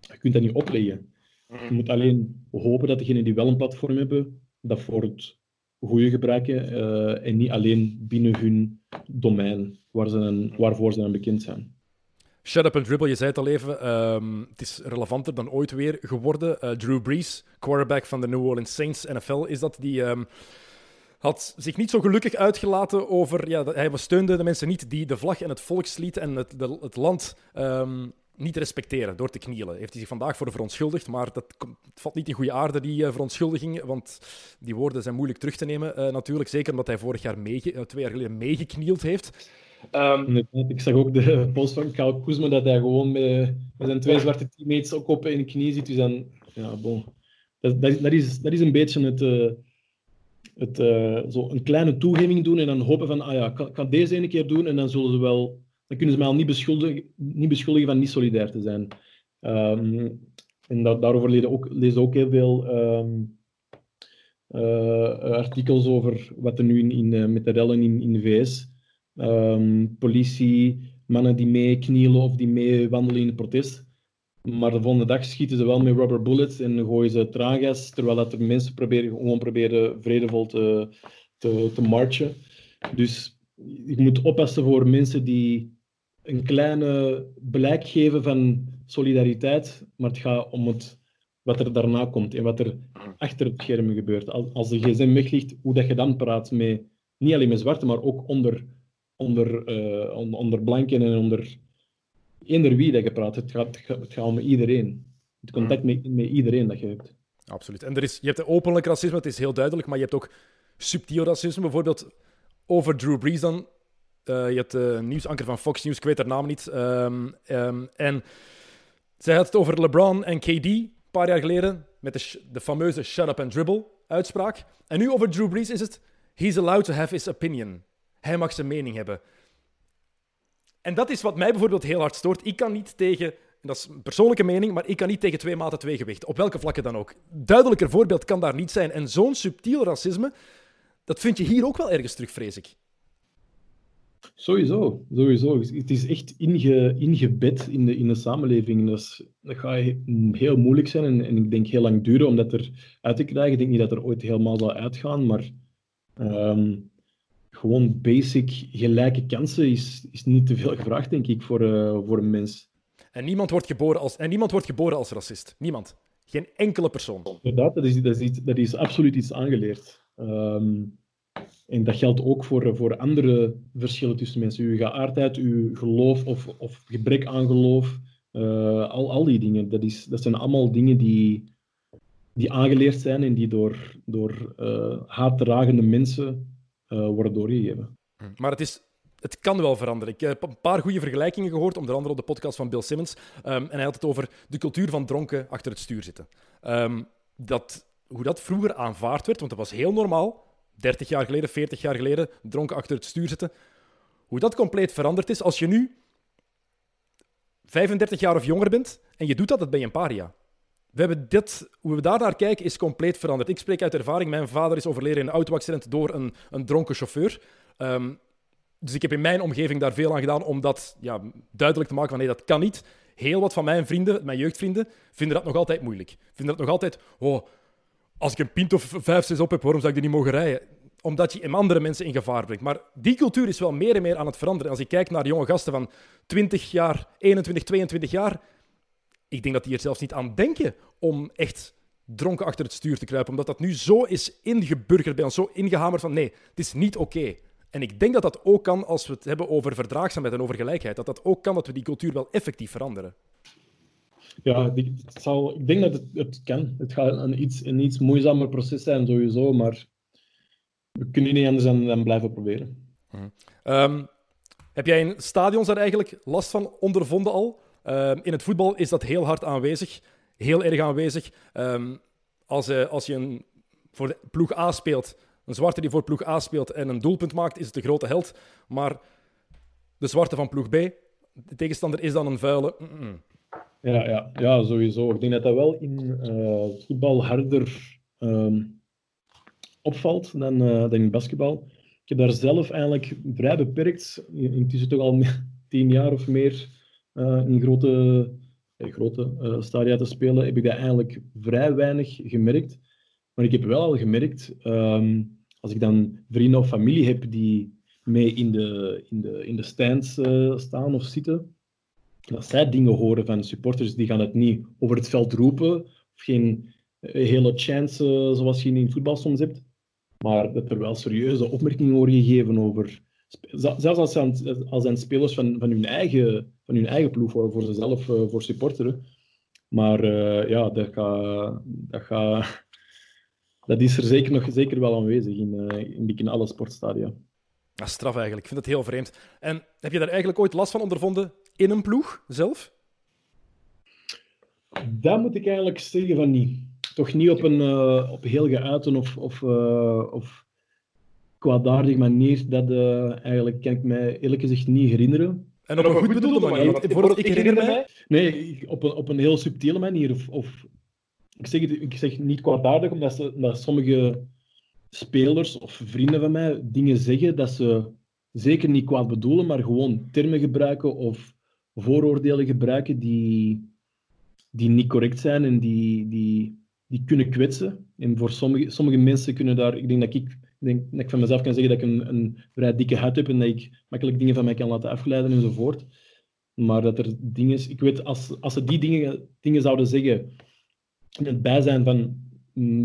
je kunt dat niet opleggen. Je moet alleen hopen dat degenen die wel een platform hebben, dat voor het goede gebruiken uh, en niet alleen binnen hun domein waar ze dan, waarvoor ze dan bekend zijn. Shut up and dribble, je zei het al even. Um, het is relevanter dan ooit weer geworden. Uh, Drew Brees, quarterback van de New Orleans Saints, NFL, is dat die. Um, had zich niet zo gelukkig uitgelaten over. Ja, hij steunde de mensen niet die de vlag en het volkslied en het, de, het land um, niet respecteren door te knielen. Heeft hij zich vandaag voor verontschuldigd, maar dat komt, het valt niet in goede aarde, die uh, verontschuldiging. Want die woorden zijn moeilijk terug te nemen, uh, natuurlijk. Zeker omdat hij vorig jaar, mee, uh, twee jaar geleden meegeknield heeft. Ehm, ik zag ook de post van Kyle Kuzma dat hij gewoon met, met zijn twee zwarte teammates ook op in de knie zit. Dus dan, ja, bon. Dat, dat, dat, is, dat is een beetje het, het uh, zo een kleine toegeving doen en dan hopen van, ah ja, ik kan, deze ene keer doen en dan zullen ze wel, dan kunnen ze mij al niet beschuldigen, niet beschuldigen van niet solidair te zijn. Um, en da daarover lees ook, ook heel veel um, uh, artikels over wat er nu in, in, met de rellen in, in de VS um, politie, mannen die mee knielen of die mee wandelen in het protest. Maar de volgende dag schieten ze wel met rubber bullets en gooien ze traangas, terwijl dat de mensen proberen, gewoon proberen vredevol te, te, te marchen. Dus je moet oppassen voor mensen die een kleine blijk geven van solidariteit, maar het gaat om het, wat er daarna komt en wat er achter het scherm gebeurt. Als, als de gsm weg ligt, hoe dat je dan praat met, niet alleen met zwarte, maar ook onder onder, uh, onder blanken en onder eender wie dat je praat. Het gaat, het gaat om iedereen. Het contact met, met iedereen dat je hebt. Absoluut. En er is, je hebt openlijk racisme, het is heel duidelijk, maar je hebt ook subtiel racisme. Bijvoorbeeld over Drew Brees dan. Uh, je hebt de nieuwsanker van Fox News, ik weet haar naam niet. Um, um, en zij had het over LeBron en KD een paar jaar geleden, met de, de fameuze shut up and dribble uitspraak. En nu over Drew Brees is het, he's allowed to have his opinion. Hij mag zijn mening hebben. En dat is wat mij bijvoorbeeld heel hard stoort. Ik kan niet tegen, dat is een persoonlijke mening, maar ik kan niet tegen twee maten twee gewicht. Op welke vlakken dan ook. Duidelijker voorbeeld kan daar niet zijn. En zo'n subtiel racisme, dat vind je hier ook wel ergens terug, vrees ik. Sowieso, sowieso. Het is echt inge, ingebed in de, in de samenleving. Dat, dat gaat heel moeilijk zijn en, en, ik denk heel lang duren om dat eruit te krijgen. Ik denk niet dat er ooit helemaal zal uitgaan, maar um, gewoon basic gelijke kansen is, is niet te veel gevraagd, denk ik, voor, uh, voor een mens. En niemand, wordt geboren als, en niemand wordt geboren als racist. Niemand. Geen enkele persoon. Inderdaad, dat is, dat is, dat is absoluut iets aangeleerd. Um, en dat geldt ook voor, voor andere verschillen tussen mensen. Uw geaardheid, uw geloof of, of gebrek aan geloof. Uh, al, al die dingen. Dat, is, dat zijn allemaal dingen die, die aangeleerd zijn en die door, door uh, haatdragende mensen worden doorgegeven. Hm. Maar het, is, het kan wel veranderen. Ik heb een paar goede vergelijkingen gehoord, onder andere op de podcast van Bill Simmons. Um, en hij had het over de cultuur van dronken achter het stuur zitten. Um, dat, hoe dat vroeger aanvaard werd, want dat was heel normaal. 30 jaar geleden, 40 jaar geleden, dronken achter het stuur zitten. Hoe dat compleet veranderd is als je nu 35 jaar of jonger bent en je doet dat, dat ben je een paria. We hebben dit, hoe we daar naar kijken is compleet veranderd. Ik spreek uit ervaring. Mijn vader is overleden in een autoaccident door een, een dronken chauffeur. Um, dus ik heb in mijn omgeving daar veel aan gedaan om dat ja, duidelijk te maken van nee, dat kan niet. Heel wat van mijn vrienden, mijn jeugdvrienden, vinden dat nog altijd moeilijk. Vinden dat nog altijd, oh, als ik een pint of vijf, zes op heb, waarom zou ik die niet mogen rijden? Omdat je andere mensen in gevaar brengt. Maar die cultuur is wel meer en meer aan het veranderen. Als ik kijk naar jonge gasten van 20 jaar, 21, 22 jaar, ik denk dat die er zelfs niet aan denken om echt dronken achter het stuur te kruipen. Omdat dat nu zo is ingeburgerd bij ons, zo ingehamerd van nee, het is niet oké. En ik denk dat dat ook kan als we het hebben over verdraagzaamheid en over gelijkheid. Dat dat ook kan dat we die cultuur wel effectief veranderen. Ja, het zal, ik denk dat het, het kan. Het gaat een iets, een iets moeizamer proces zijn sowieso, maar we kunnen niet anders dan, dan blijven proberen. Um, heb jij in stadions daar eigenlijk last van ondervonden al? Ehm, in het voetbal is dat heel hard aanwezig, heel erg aanwezig. Um, als, uh, als je een, voor ploeg A speelt, een zwarte die voor ploeg A speelt en een doelpunt maakt, is het de grote held. Maar de zwarte van ploeg B, de tegenstander is dan een vuile. Ja, ja, ja, sowieso. Ik denk dat dat wel in uh, voetbal harder um, opvalt dan, uh, dan in basketbal. Ik heb daar zelf eigenlijk vrij beperkt, intussen toch al tien jaar of meer, uh, in grote, eh, grote stadia te spelen, heb ik dat eigenlijk vrij weinig gemerkt. Maar ik heb wel al gemerkt, um, als ik dan vrienden of familie heb die mee in de, in de, in de stands staan of zitten, dat zij dingen horen van supporters, die gaan het niet over het veld roepen, of geen hele chance zoals je in het voetbal soms hebt, maar dat er wel serieuze opmerkingen worden gegeven over zelfs als zijn, als spelers van, van, hun eigen, van hun eigen ploeg, voor, voor zichzelf, eh, voor supporteren. Maar ja, dat, gaat, dat, gaat, dat is er zeker, nog, zeker wel aanwezig in, in, in alle sportstadia. Ja, straf eigenlijk. Ik vind het heel vreemd. En heb je daar eigenlijk ooit last van ondervonden in een ploeg zelf? Dat moet ik eigenlijk zeggen van niet. Toch niet op een uh, op heel geuiten of, of, uh, of kwaadaardige manier. Dat uh, eigenlijk kan ik mij eerlijk gezegd niet herinneren. En op een goed bedoelde manier? Want ik herinner mij... Nee, op een, op een heel subtiele manier. Of, of ik, zeg, ik zeg niet kwaadaardig, omdat, ze, omdat sommige spelers of vrienden van mij dingen zeggen dat ze zeker niet kwaad bedoelen, maar gewoon termen gebruiken of vooroordelen gebruiken die, die niet correct zijn en die, die, die kunnen kwetsen. En voor sommige, sommige mensen kunnen daar, ik denk dat ik, denk dat ik van mezelf kan zeggen dat ik een, een vrij dikke huid heb en dat ik makkelijk dingen van mij kan laten afgeleiden enzovoort. Maar dat er dingen, ik weet, als, als ze die dingen, dingen zouden zeggen in het bijzijn van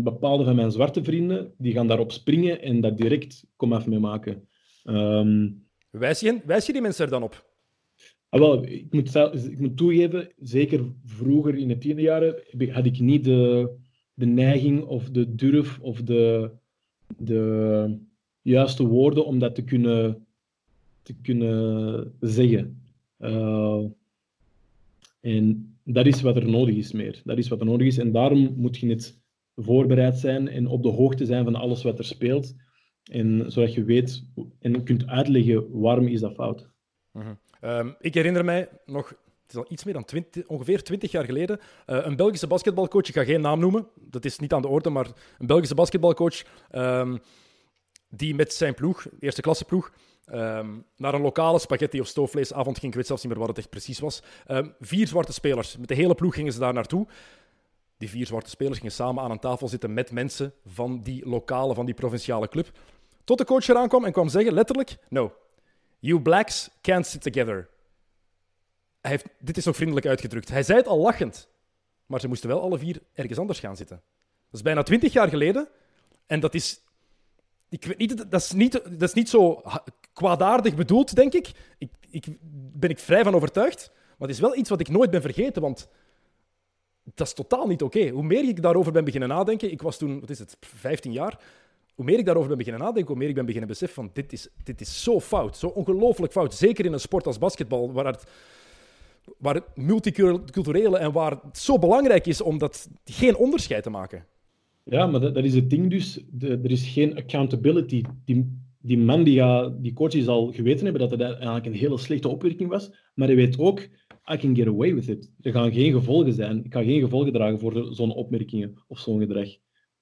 bepaalde van mijn zwarte vrienden, die gaan daarop springen en dat direct komaf mee maken. Um, wijs, je, wijs je die mensen er dan op? Ah, ik, moet ik moet toegeven, zeker vroeger in de tiende jaren had ik niet de, de neiging of de durf of de, de juiste woorden om dat te kunnen, te kunnen zeggen. Uh, en dat is wat er nodig is meer. Dat is wat er nodig is. En daarom moet je net voorbereid zijn en op de hoogte zijn van alles wat er speelt. En zodat je weet en kunt uitleggen waarom is dat fout. Uh um, ik herinner mij nog, het is al iets meer dan 20, ongeveer 20 jaar geleden, uh, een Belgische basketbalcoach, ik ga geen naam noemen, dat is niet aan de orde, maar een Belgische basketbalcoach um, die met zijn ploeg, eerste klasse ploeg, um, naar een lokale spaghetti- of stoofvleesavond ging. Ik weet zelfs niet meer wat het echt precies was. vier zwarte spelers, met de hele ploeg gingen ze daar naartoe. Die vier zwarte spelers gingen samen aan een tafel zitten met mensen van die lokale, van die provinciale club. Tot de coach eraan kwam en kwam zeggen, letterlijk, no, you blacks can't sit together. Hij heeft, dit is nog vriendelijk uitgedrukt. Hij zei het al lachend, maar ze moesten wel alle vier ergens anders gaan zitten. Dat is bijna twintig jaar geleden en dat is, ik weet niet, dat is niet, dat is niet zo kwaadaardig bedoeld, denk ik. ik. Ik ben ik vrij van overtuigd, maar het is wel iets wat ik nooit ben vergeten, want dat is totaal niet oké. Hoe meer ik daarover ben beginnen nadenken, ik was toen, wat is het, 15 jaar. Hoe meer ik daarover ben beginnen nadenken, hoe meer ik ben beginnen beseffen van dit is, dit is zo fout, zo ongelooflijk fout. Zeker in een sport als basketbal, waar het, waar het multiculturele en waar het zo belangrijk is om dat geen onderscheid te maken. Ja, maar dat, dat is het ding dus. Er is geen accountability. Die, die man, die, die coach, zal geweten hebben dat het eigenlijk een hele slechte opwerking was. Maar hij weet ook, I can get away with it. Er gaan geen gevolgen zijn. Ik ga geen gevolgen dragen voor zo'n opmerkingen of zo'n gedrag.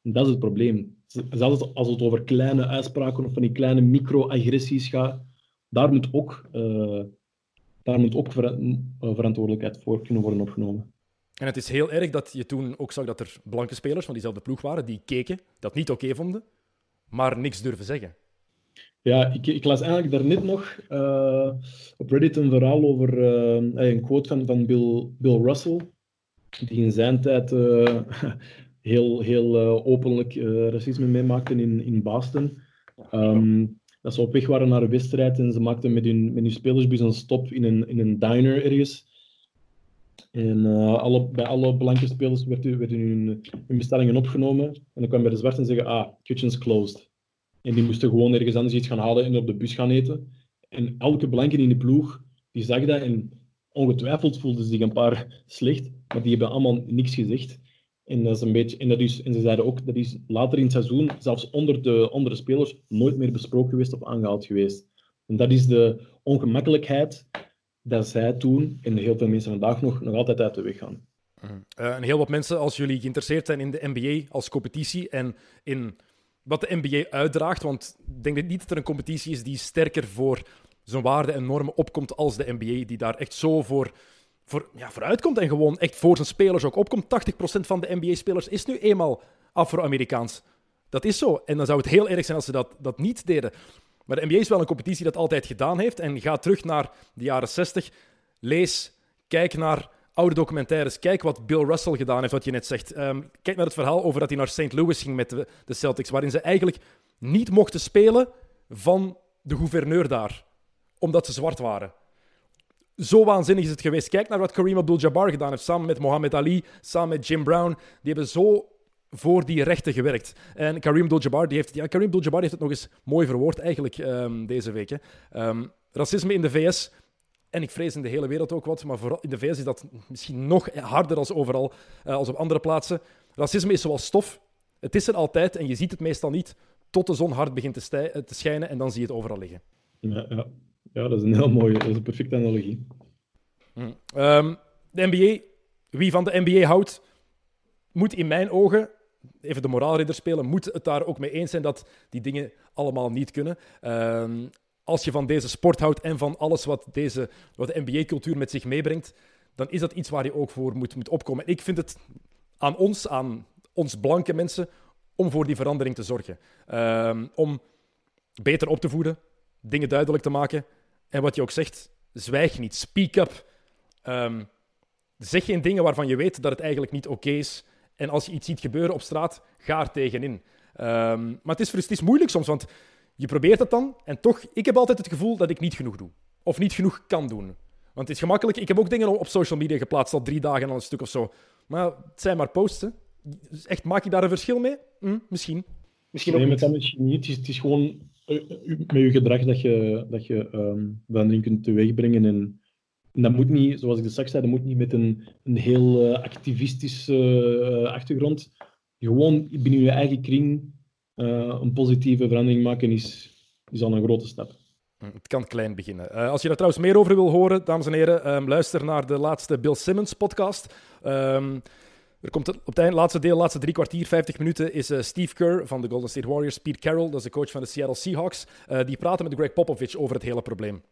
Dat is het probleem. Zelfs als het over kleine uitspraken of van die kleine micro-agressies gaat, daar moet ook, uh, daar moet ook ver eh, verantwoordelijkheid voor kunnen worden opgenomen. En het is heel erg dat je toen ook zag dat er blanke spelers van diezelfde ploeg waren die keken, dat niet oké vonden, maar niks durven zeggen. Ja, ik, ik las eigenlijk daarnet nog uh, op Reddit een verhaal over een quote van, van Bill, Bill Russell, die in zijn tijd heel, heel openlijk racisme meemaakte in, in Boston. Um, dat ze op weg waren naar een wedstrijd en ze maakten met hun, met hun spelersbus een stop in een, in een diner ergens. En alle, bij alle blanke spelers werden, werden hun, hun bestellingen opgenomen. En dan kwam bij de zwarte en zeggen, ah, kitchen's closed. En die moesten gewoon ergens anders iets gaan halen en op de bus gaan eten. En elke blanke in de ploeg, die zag dat en ongetwijfeld voelden ze zich een paar slecht, maar die hebben allemaal niks gezegd. En, dat is een beetje, en, dat is, en ze zeiden ook, dat is later in het seizoen, zelfs onder de, onder de spelers, nooit meer besproken geweest of aangehaald geweest. En dat is de ongemakkelijkheid dat zij toen, en heel veel mensen vandaag nog, nog altijd uit de weg gaan. Uh, en heel wat mensen, als jullie geïnteresseerd zijn in de NBA als competitie en in wat de NBA uitdraagt. Want ik denk niet dat er een competitie is die sterker voor zijn waarden en normen opkomt als de NBA, die daar echt zo voor, voor, ja, vooruitkomt en gewoon echt voor zijn spelers ook opkomt. 80% van de NBA-spelers is nu eenmaal Afro-Amerikaans. Dat is zo. En dan zou het heel erg zijn als ze dat, dat niet deden. Maar de NBA is wel een competitie dat altijd gedaan heeft. En ga terug naar de jaren 60. Lees, kijk naar oude documentaires. Kijk wat Bill Russell gedaan heeft, wat je net zegt. Um, kijk naar het verhaal over dat hij naar St. Louis ging met de, Celtics, waarin ze eigenlijk niet mochten spelen van de gouverneur daar, omdat ze zwart waren. Zo waanzinnig is het geweest. Kijk naar wat Kareem Abdul-Jabbar gedaan heeft, samen met Mohammed Ali, samen met Jim Brown. Die hebben zo voor die rechten gewerkt. En Karim Abdul-Jabbar heeft, ja, Karim Abdul-Jabbar heeft het nog eens mooi verwoord eigenlijk ehm, deze week. Ehm, racisme in de VS, en ik vrees in de hele wereld ook wat, maar vooral in de VS is dat misschien nog harder als overal, uh, als op andere plaatsen. Racisme is zoals stof. Het is er altijd en je ziet het meestal niet tot de zon hard begint te, eh, te schijnen en dan zie je het overal liggen. Ja, ja. Ja, dat is een heel mooie, dat is een perfecte analogie. Hm. Um, de NBA, wie van de NBA houdt, moet in mijn ogen even de moraalridder spelen, moet het daar ook mee eens zijn dat die dingen allemaal niet kunnen. Um, als je van deze sport houdt en van alles wat, deze, wat de NBA-cultuur met zich meebrengt, dan is dat iets waar je ook voor moet, moet opkomen. Ik vind het aan ons, aan ons blanke mensen, om voor die verandering te zorgen. Um, om beter op te voeden, dingen duidelijk te maken. En wat je ook zegt, zwijg niet, speak up. Um, zeg geen dingen waarvan je weet dat het eigenlijk niet oké is. En als je iets ziet gebeuren op straat, ga er tegenin. Um, maar het is, het is moeilijk soms, want je probeert het dan en toch, ik heb altijd het gevoel dat ik niet genoeg doe. Of niet genoeg kan doen. Want het is gemakkelijk. Ik heb ook dingen op social media geplaatst, al drie dagen al een stuk of zo. Maar het zijn maar posts. Hè. Dus echt, maak je daar een verschil mee? Hm, misschien. Misschien ook nee, niet. met dat misschien niet. Het is, het is gewoon met je gedrag dat je, dat je verandering kunt teweegbrengen. En, dat moet niet, zoals ik de straks zei, dat moet niet met een, een heel uh, activistische uh, achtergrond. Gewoon binnen je eigen kring een positieve verandering maken is, is al een grote stap. Het kan klein beginnen. Als je daar trouwens meer over wil horen, dames en heren, um, luister naar de laatste Bill Simmons podcast. Um, er komt op het einde, laatste deel, laatste drie kwartier, 50 minuten, is uh, Steve Kerr van de Golden State Warriors, Pete Carroll, dat is de coach van de Seattle Seahawks. Uh, die praten met Greg Popovich over het hele probleem.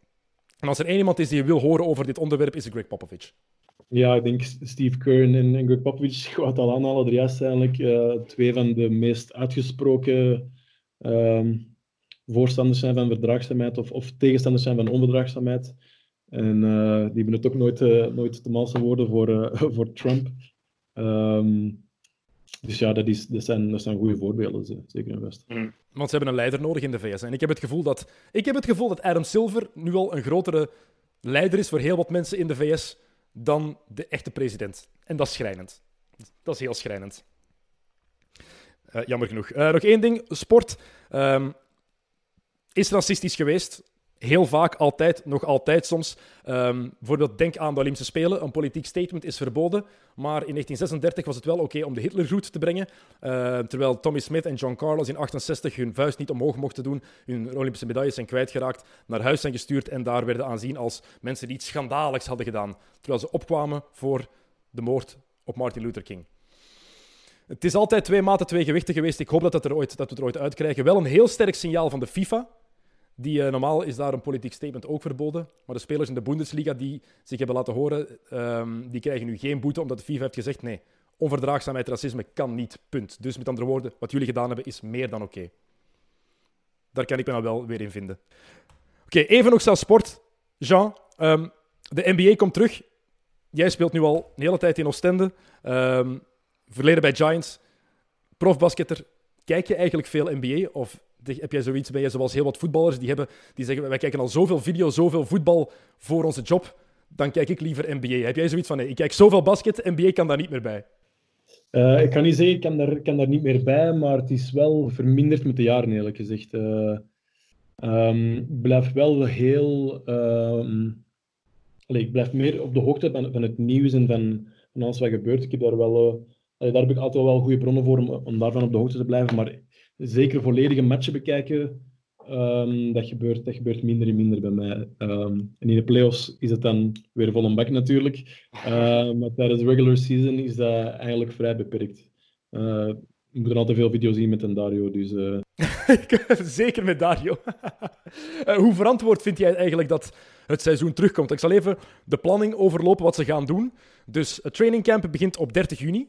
En als er één iemand is die wil horen over dit onderwerp, is het Greg Popovich. Ja, ik denk Steve Kerr en, en Greg Popovich, wat al aanhalen, er juist eigenlijk uh, twee van de meest uitgesproken um, voorstanders zijn van verdraagzaamheid of, of, tegenstanders zijn van onverdraagzaamheid. En die hebben het ook nooit, uh, nooit te malse woorden voor, voor Trump. Um, dus ja, dat, is, dat, zijn, dat zijn goede voorbeelden, zeker en vast. Mm. Want ze hebben een leider nodig in de VS. En ik heb, het gevoel dat, ik heb het gevoel dat Adam Silver nu al een grotere leider is voor heel wat mensen in de VS dan de echte president. En dat is schrijnend. Dat is heel schrijnend. Uh, jammer genoeg. Uh, nog één ding. Sport um, is racistisch geweest. Heel vaak, altijd, nog altijd soms. Um, bijvoorbeeld, denk aan de Olympische Spelen. Een politiek statement is verboden. Maar in 1936 was het wel oké om de Hitlergroet te brengen. Uh, terwijl Tommy Smith en John Carlos in 68 hun vuist niet omhoog mochten doen. Hun Olympische medailles zijn kwijtgeraakt. Naar huis zijn gestuurd en daar werden aanzien als mensen die iets schandaligs hadden gedaan. Terwijl ze opkwamen voor de moord op Martin Luther King. Het is altijd twee maten, twee gewichten geweest. Ik hoop dat, dat, er ooit, dat we er ooit uitkrijgen. Wel een heel sterk signaal van de FIFA. Die, uh, normaal is daar een politiek statement ook verboden. Maar de spelers in de Bundesliga die zich hebben laten horen, um, die krijgen nu geen boete omdat de FIFA heeft gezegd nee, onverdraagzaamheid, racisme kan niet, punt. Dus met andere woorden, wat jullie gedaan hebben is meer dan oké. Daar kan ik me nou wel weer in vinden. Oké, even nog zelfs sport. Jean, um, de NBA komt terug. Jij speelt nu al een hele tijd in Oostende. Um, verleden bij Giants. Profbasketter. Kijk je eigenlijk veel NBA? Of heb jij zoiets bij je, zoals heel wat voetballers die, hebben, die zeggen: Wij kijken al zoveel video, zoveel voetbal voor onze job. Dan kijk ik liever NBA. Heb jij zoiets van: nee, Ik kijk zoveel basket, NBA kan daar niet meer bij? Uh, ik kan niet zeggen, ik kan daar, kan daar niet meer bij, maar het is wel verminderd met de jaren, eerlijk gezegd. Uh, blijf wel heel. Allez, ik blijf meer op de hoogte van, het nieuws en van, alles wat gebeurt. Ik heb daar wel. Uh, daar heb ik altijd wel goede bronnen voor om, om daarvan op de hoogte te blijven. Maar zeker volledige matchen bekijken, um, dat, gebeurt, dat gebeurt minder en minder bij mij. Um, en in de playoffs is het dan weer vol een bak natuurlijk. Uh, maar tijdens de regular season is dat eigenlijk vrij beperkt. Uh, ik moet er altijd veel video's zien met een Dario, dus... Uh... Zeker met Dario. uh, hoe verantwoord vind jij eigenlijk dat het seizoen terugkomt? Ik zal even de planning overlopen wat ze gaan doen. Dus het trainingcamp begint op 30 juni.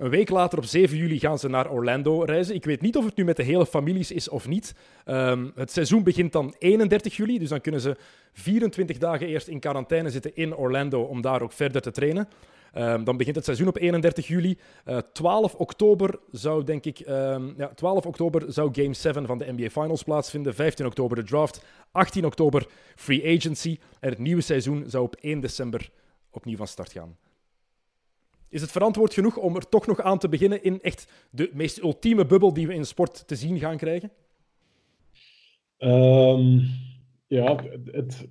Een week later, op 7 juli, gaan ze naar Orlando reizen. Ik weet niet of het nu met de hele families is of niet. Um, het seizoen begint dan 31 juli, dus dan kunnen ze 24 dagen eerst in quarantaine zitten in Orlando om daar ook verder te trainen. Um, dan begint het seizoen op 31 juli. Uh, 12 oktober zou, denk ik, um, ja, 12 oktober zou Game 7 van de NBA Finals plaatsvinden. 15 oktober de draft. 18 oktober free agency. En het nieuwe seizoen zou op 1 december opnieuw van start gaan. Is het verantwoord genoeg om er toch nog aan te beginnen in echt de meest ultieme bubbel die we in sport te zien gaan krijgen? Um, ja, het,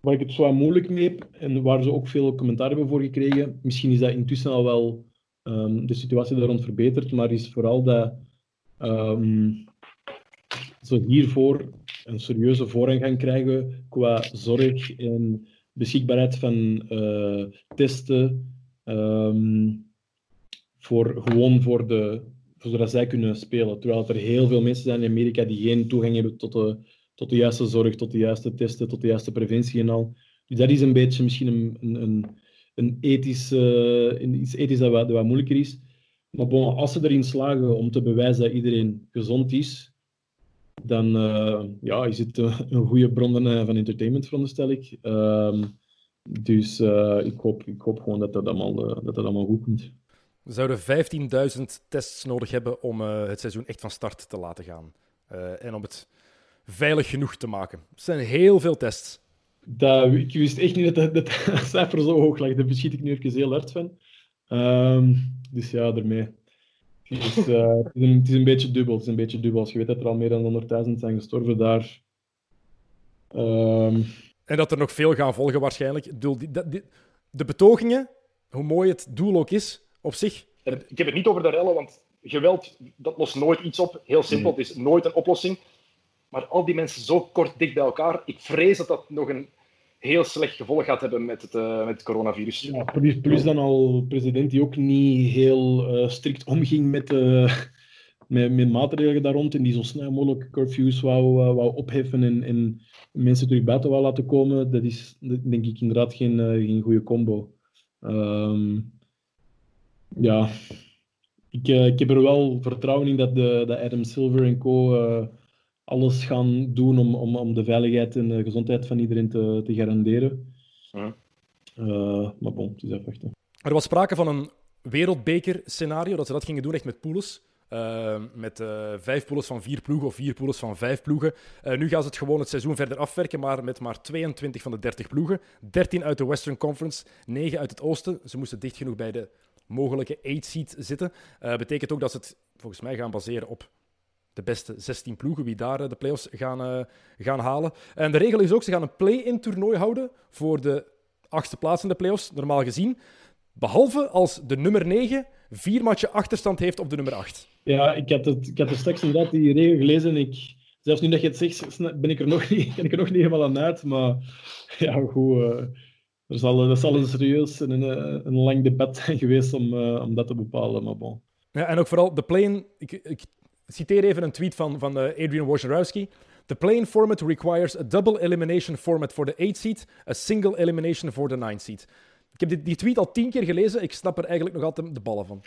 waar ik het zo moeilijk mee heb en waar ze ook veel commentaar hebben voor gekregen, misschien is dat intussen al wel um, de situatie daar rond verbeterd, maar is vooral dat um, ze hiervoor een serieuze voorrang gaan krijgen qua zorg en beschikbaarheid van uh, testen. Um, voor, gewoon voor de, zodat zij kunnen spelen. Terwijl er heel veel mensen zijn in Amerika die geen toegang hebben tot de, tot de juiste zorg, tot de juiste testen, tot de juiste preventie en al. Dus dat is een beetje misschien een, een, een, ethisch, uh, iets ethisch dat wat, moeilijker is. Maar bon, als ze erin slagen om te bewijzen dat iedereen gezond is, dan uh, ja, is het een goede bron van, uh, van entertainment, veronderstel ik. Uh, dus ik, hoop, ik hoop gewoon dat dat allemaal, dat dat allemaal goed komt. We zouden 15.000 tests nodig hebben om het seizoen echt van start te laten gaan. en om het veilig genoeg te maken. Het zijn heel veel tests. Dat, ik wist echt niet dat dat, cijfer zo hoog lag. Daar beschiet ik nu even heel hard van. Um, dus ja, daarmee. Dus, uh, het, is een, het, is een, beetje dubbel. Het is een beetje dubbel. Als je weet dat er al meer dan 100.000 zijn gestorven daar. Um... En dat er nog veel gaan volgen waarschijnlijk. De, de betogingen, hoe mooi het doel ook is op zich. Ik heb het niet over de rellen, want geweld dat lost nooit iets op. Heel simpel, het is nooit een oplossing. Maar al die mensen zo kort dicht bij elkaar, ik vrees dat dat nog een heel slecht gevolg gaat hebben met het, uh, met het coronavirus. Ja, plus, plus dan al president die ook niet heel uh, strikt omging met, uh, met, met, maatregelen daar rond en die zo snel mogelijk curfews wou, wou opheffen en, en, mensen terug buiten wou laten komen. Dat is denk ik inderdaad geen, geen goede combo. Um, ja, ik, ik heb er wel vertrouwen in dat, de, dat Adam Silver en co alles gaan doen om, om, om de veiligheid en de gezondheid van iedereen te, te garanderen. Ja. Uh, maar bon, het is even Er was sprake van een wereldbeker-scenario, dat ze dat gingen doen echt met pools. Uh, met uh, vijf pools van vier ploegen of vier pools van vijf ploegen. Uh, nu gaan ze het gewoon het seizoen verder afwerken, maar met maar 22 van de 30 ploegen. 13 uit de Western Conference, 9 uit het Oosten. Ze moesten dicht genoeg bij de mogelijke 8-seed zitten. betekent ook dat ze het volgens mij gaan baseren op de beste 16 ploegen, wie daar eh, de playoffs gaan, gaan halen. En de regel is ook, ze gaan een play-in toernooi houden voor de achtste plaats in de playoffs, normaal gezien. Behalve als de nummer 9 vier matchen achterstand heeft op de nummer 8. Ja, ik had, het, ik had er straks inderdaad die regel gelezen en ik, zelfs nu dat je het zegt, ben ik er nog niet, ben ik er nog niet helemaal aan uit. Maar ja, goed, uh, er zal, er zal een serieus en een, een lang debat zijn geweest om, uh, om dat te bepalen. Maar bon. Ja, en ook vooral de play-in. Ik, ik citeer even een tweet van, van Adrian Wojnarowski. The play-in format requires a double elimination format for the 8 seed, a single elimination for the 9 seed. Ik heb die, die, tweet al tien keer gelezen. Ik snap er eigenlijk nog altijd de ballen van.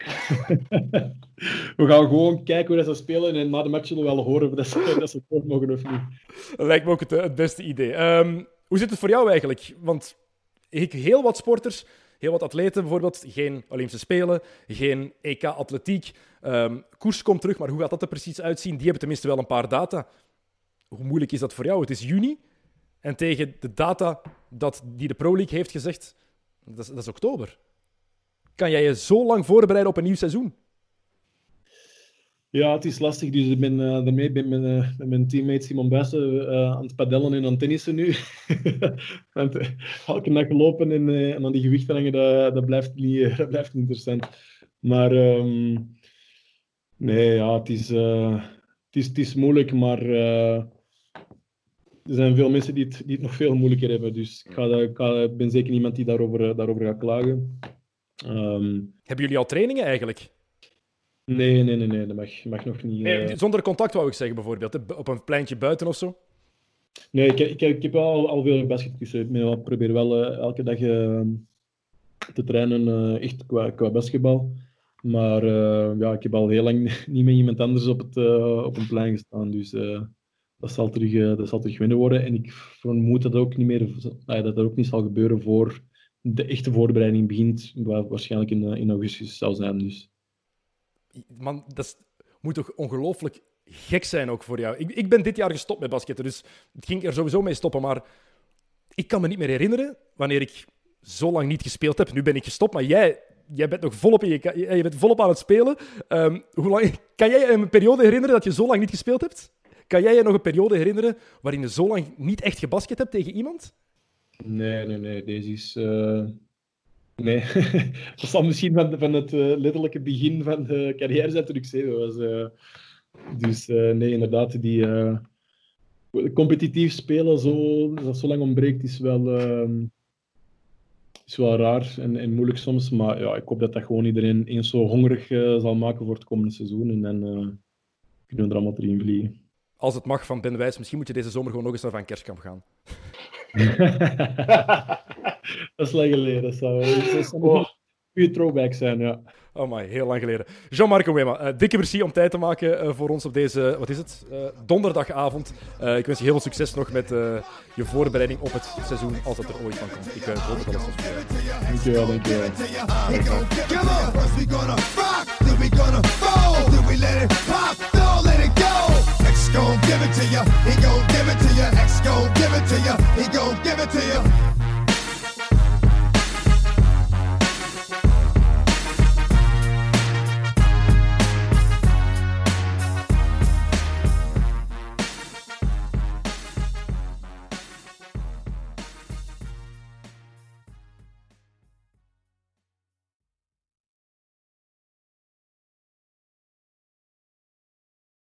we gaan gewoon kijken hoe ze spelen en na de match zullen we wel horen of ze, dat ze het mogen of niet. Dat lijkt me ook het, het beste idee. Um, hoe zit het voor jou eigenlijk? Want ik, heel wat sporters heel wat atleten bijvoorbeeld, geen Olympische Spelen, geen EK Atletiek. Um, koers komt terug, maar hoe gaat dat er precies uitzien? Die hebben tenminste wel een paar data. Hoe moeilijk is dat voor jou? Het is juni en tegen de data dat die de Pro League heeft gezegd, dat is, dat oktober. Kan jij je zo lang voorbereiden op een nieuw seizoen? Ja, het is lastig. Dus ik ben uh, daarmee ben mijn, uh, met mijn teammate Simon Buijsen uh, aan het padellen en aan het tennissen nu. en, elke dag lopen en, en aan die gewichten hangen, dat, dat, blijft niet, dat blijft interessant. Maar um, nee, ja, het is, het, is, het is moeilijk, maar er zijn veel mensen die het, die het nog veel moeilijker hebben. Dus ik, ga, ik ga, ben zeker niemand die daarover, daarover gaat klagen. Um, hebben jullie al trainingen eigenlijk? Nee, nee, nee, nee, dat mag, mag nog niet. Nee, uh... Zonder contact wou ik zeggen, bijvoorbeeld. Op een pleintje buiten of zo? Nee, ik, ik, ik heb wel al veel basket dus Ik probeer wel uh, elke dag uh, te trainen, echt qua, qua basketbal. Maar ja, ik heb al heel lang niet met iemand anders op, het, op een plein gestaan. Dus dat, zal terug, dat zal terug winnen worden. En ik vermoed dat, ook niet meer, dat dat ook niet zal gebeuren voor de echte voorbereiding begint. Waarschijnlijk in, in augustus zal zijn. Dus man, dat moet toch ongelooflijk gek zijn ook voor jou. Ik, ik ben dit jaar gestopt met basketten, dus het ging er sowieso mee stoppen. Maar ik kan me niet meer herinneren wanneer ik zo lang niet gespeeld heb. Nu ben ik gestopt, maar jij jij bent nog volop, in je, je bent volop aan het spelen. Um, hoe lang, kan jij een periode herinneren dat je zo lang niet gespeeld hebt? Kan jij je nog een periode herinneren waarin je zo lang niet echt gebasket hebt tegen iemand? Nee, nee, nee. Deze is... Uh... Nee, dat zal misschien van, van het uh, letterlijke begin van de carrière zijn toen ik zeven was. Uh, dus nee, inderdaad, die competitief spelen, zo, dat zo lang ontbreekt, is wel, uh, is wel raar en, en, moeilijk soms. Maar ja, ik hoop dat dat gewoon iedereen eens zo hongerig zal maken voor het komende seizoen. En dan kunnen we er allemaal erin vliegen. Als het mag van Ben Wijs, misschien moet je deze zomer gewoon nog eens naar Van Kerstkamp gaan. dat is lang geleden. Dat zou, oh. een goede throwback zijn, ja. Oh my, heel lang geleden. Jean-Marc Wema, uh, dikke merci om tijd te maken uh, voor ons op deze, wat is het, uh, donderdagavond. ik wens je heel veel succes nog met je voorbereiding op het seizoen, als dat er ooit van komt. Ik hoop dat alles spelen. Dankjewel, dankjewel. Gon' give it to you, he gon' give it to you, X gon' give it to you, he gon' give it to you.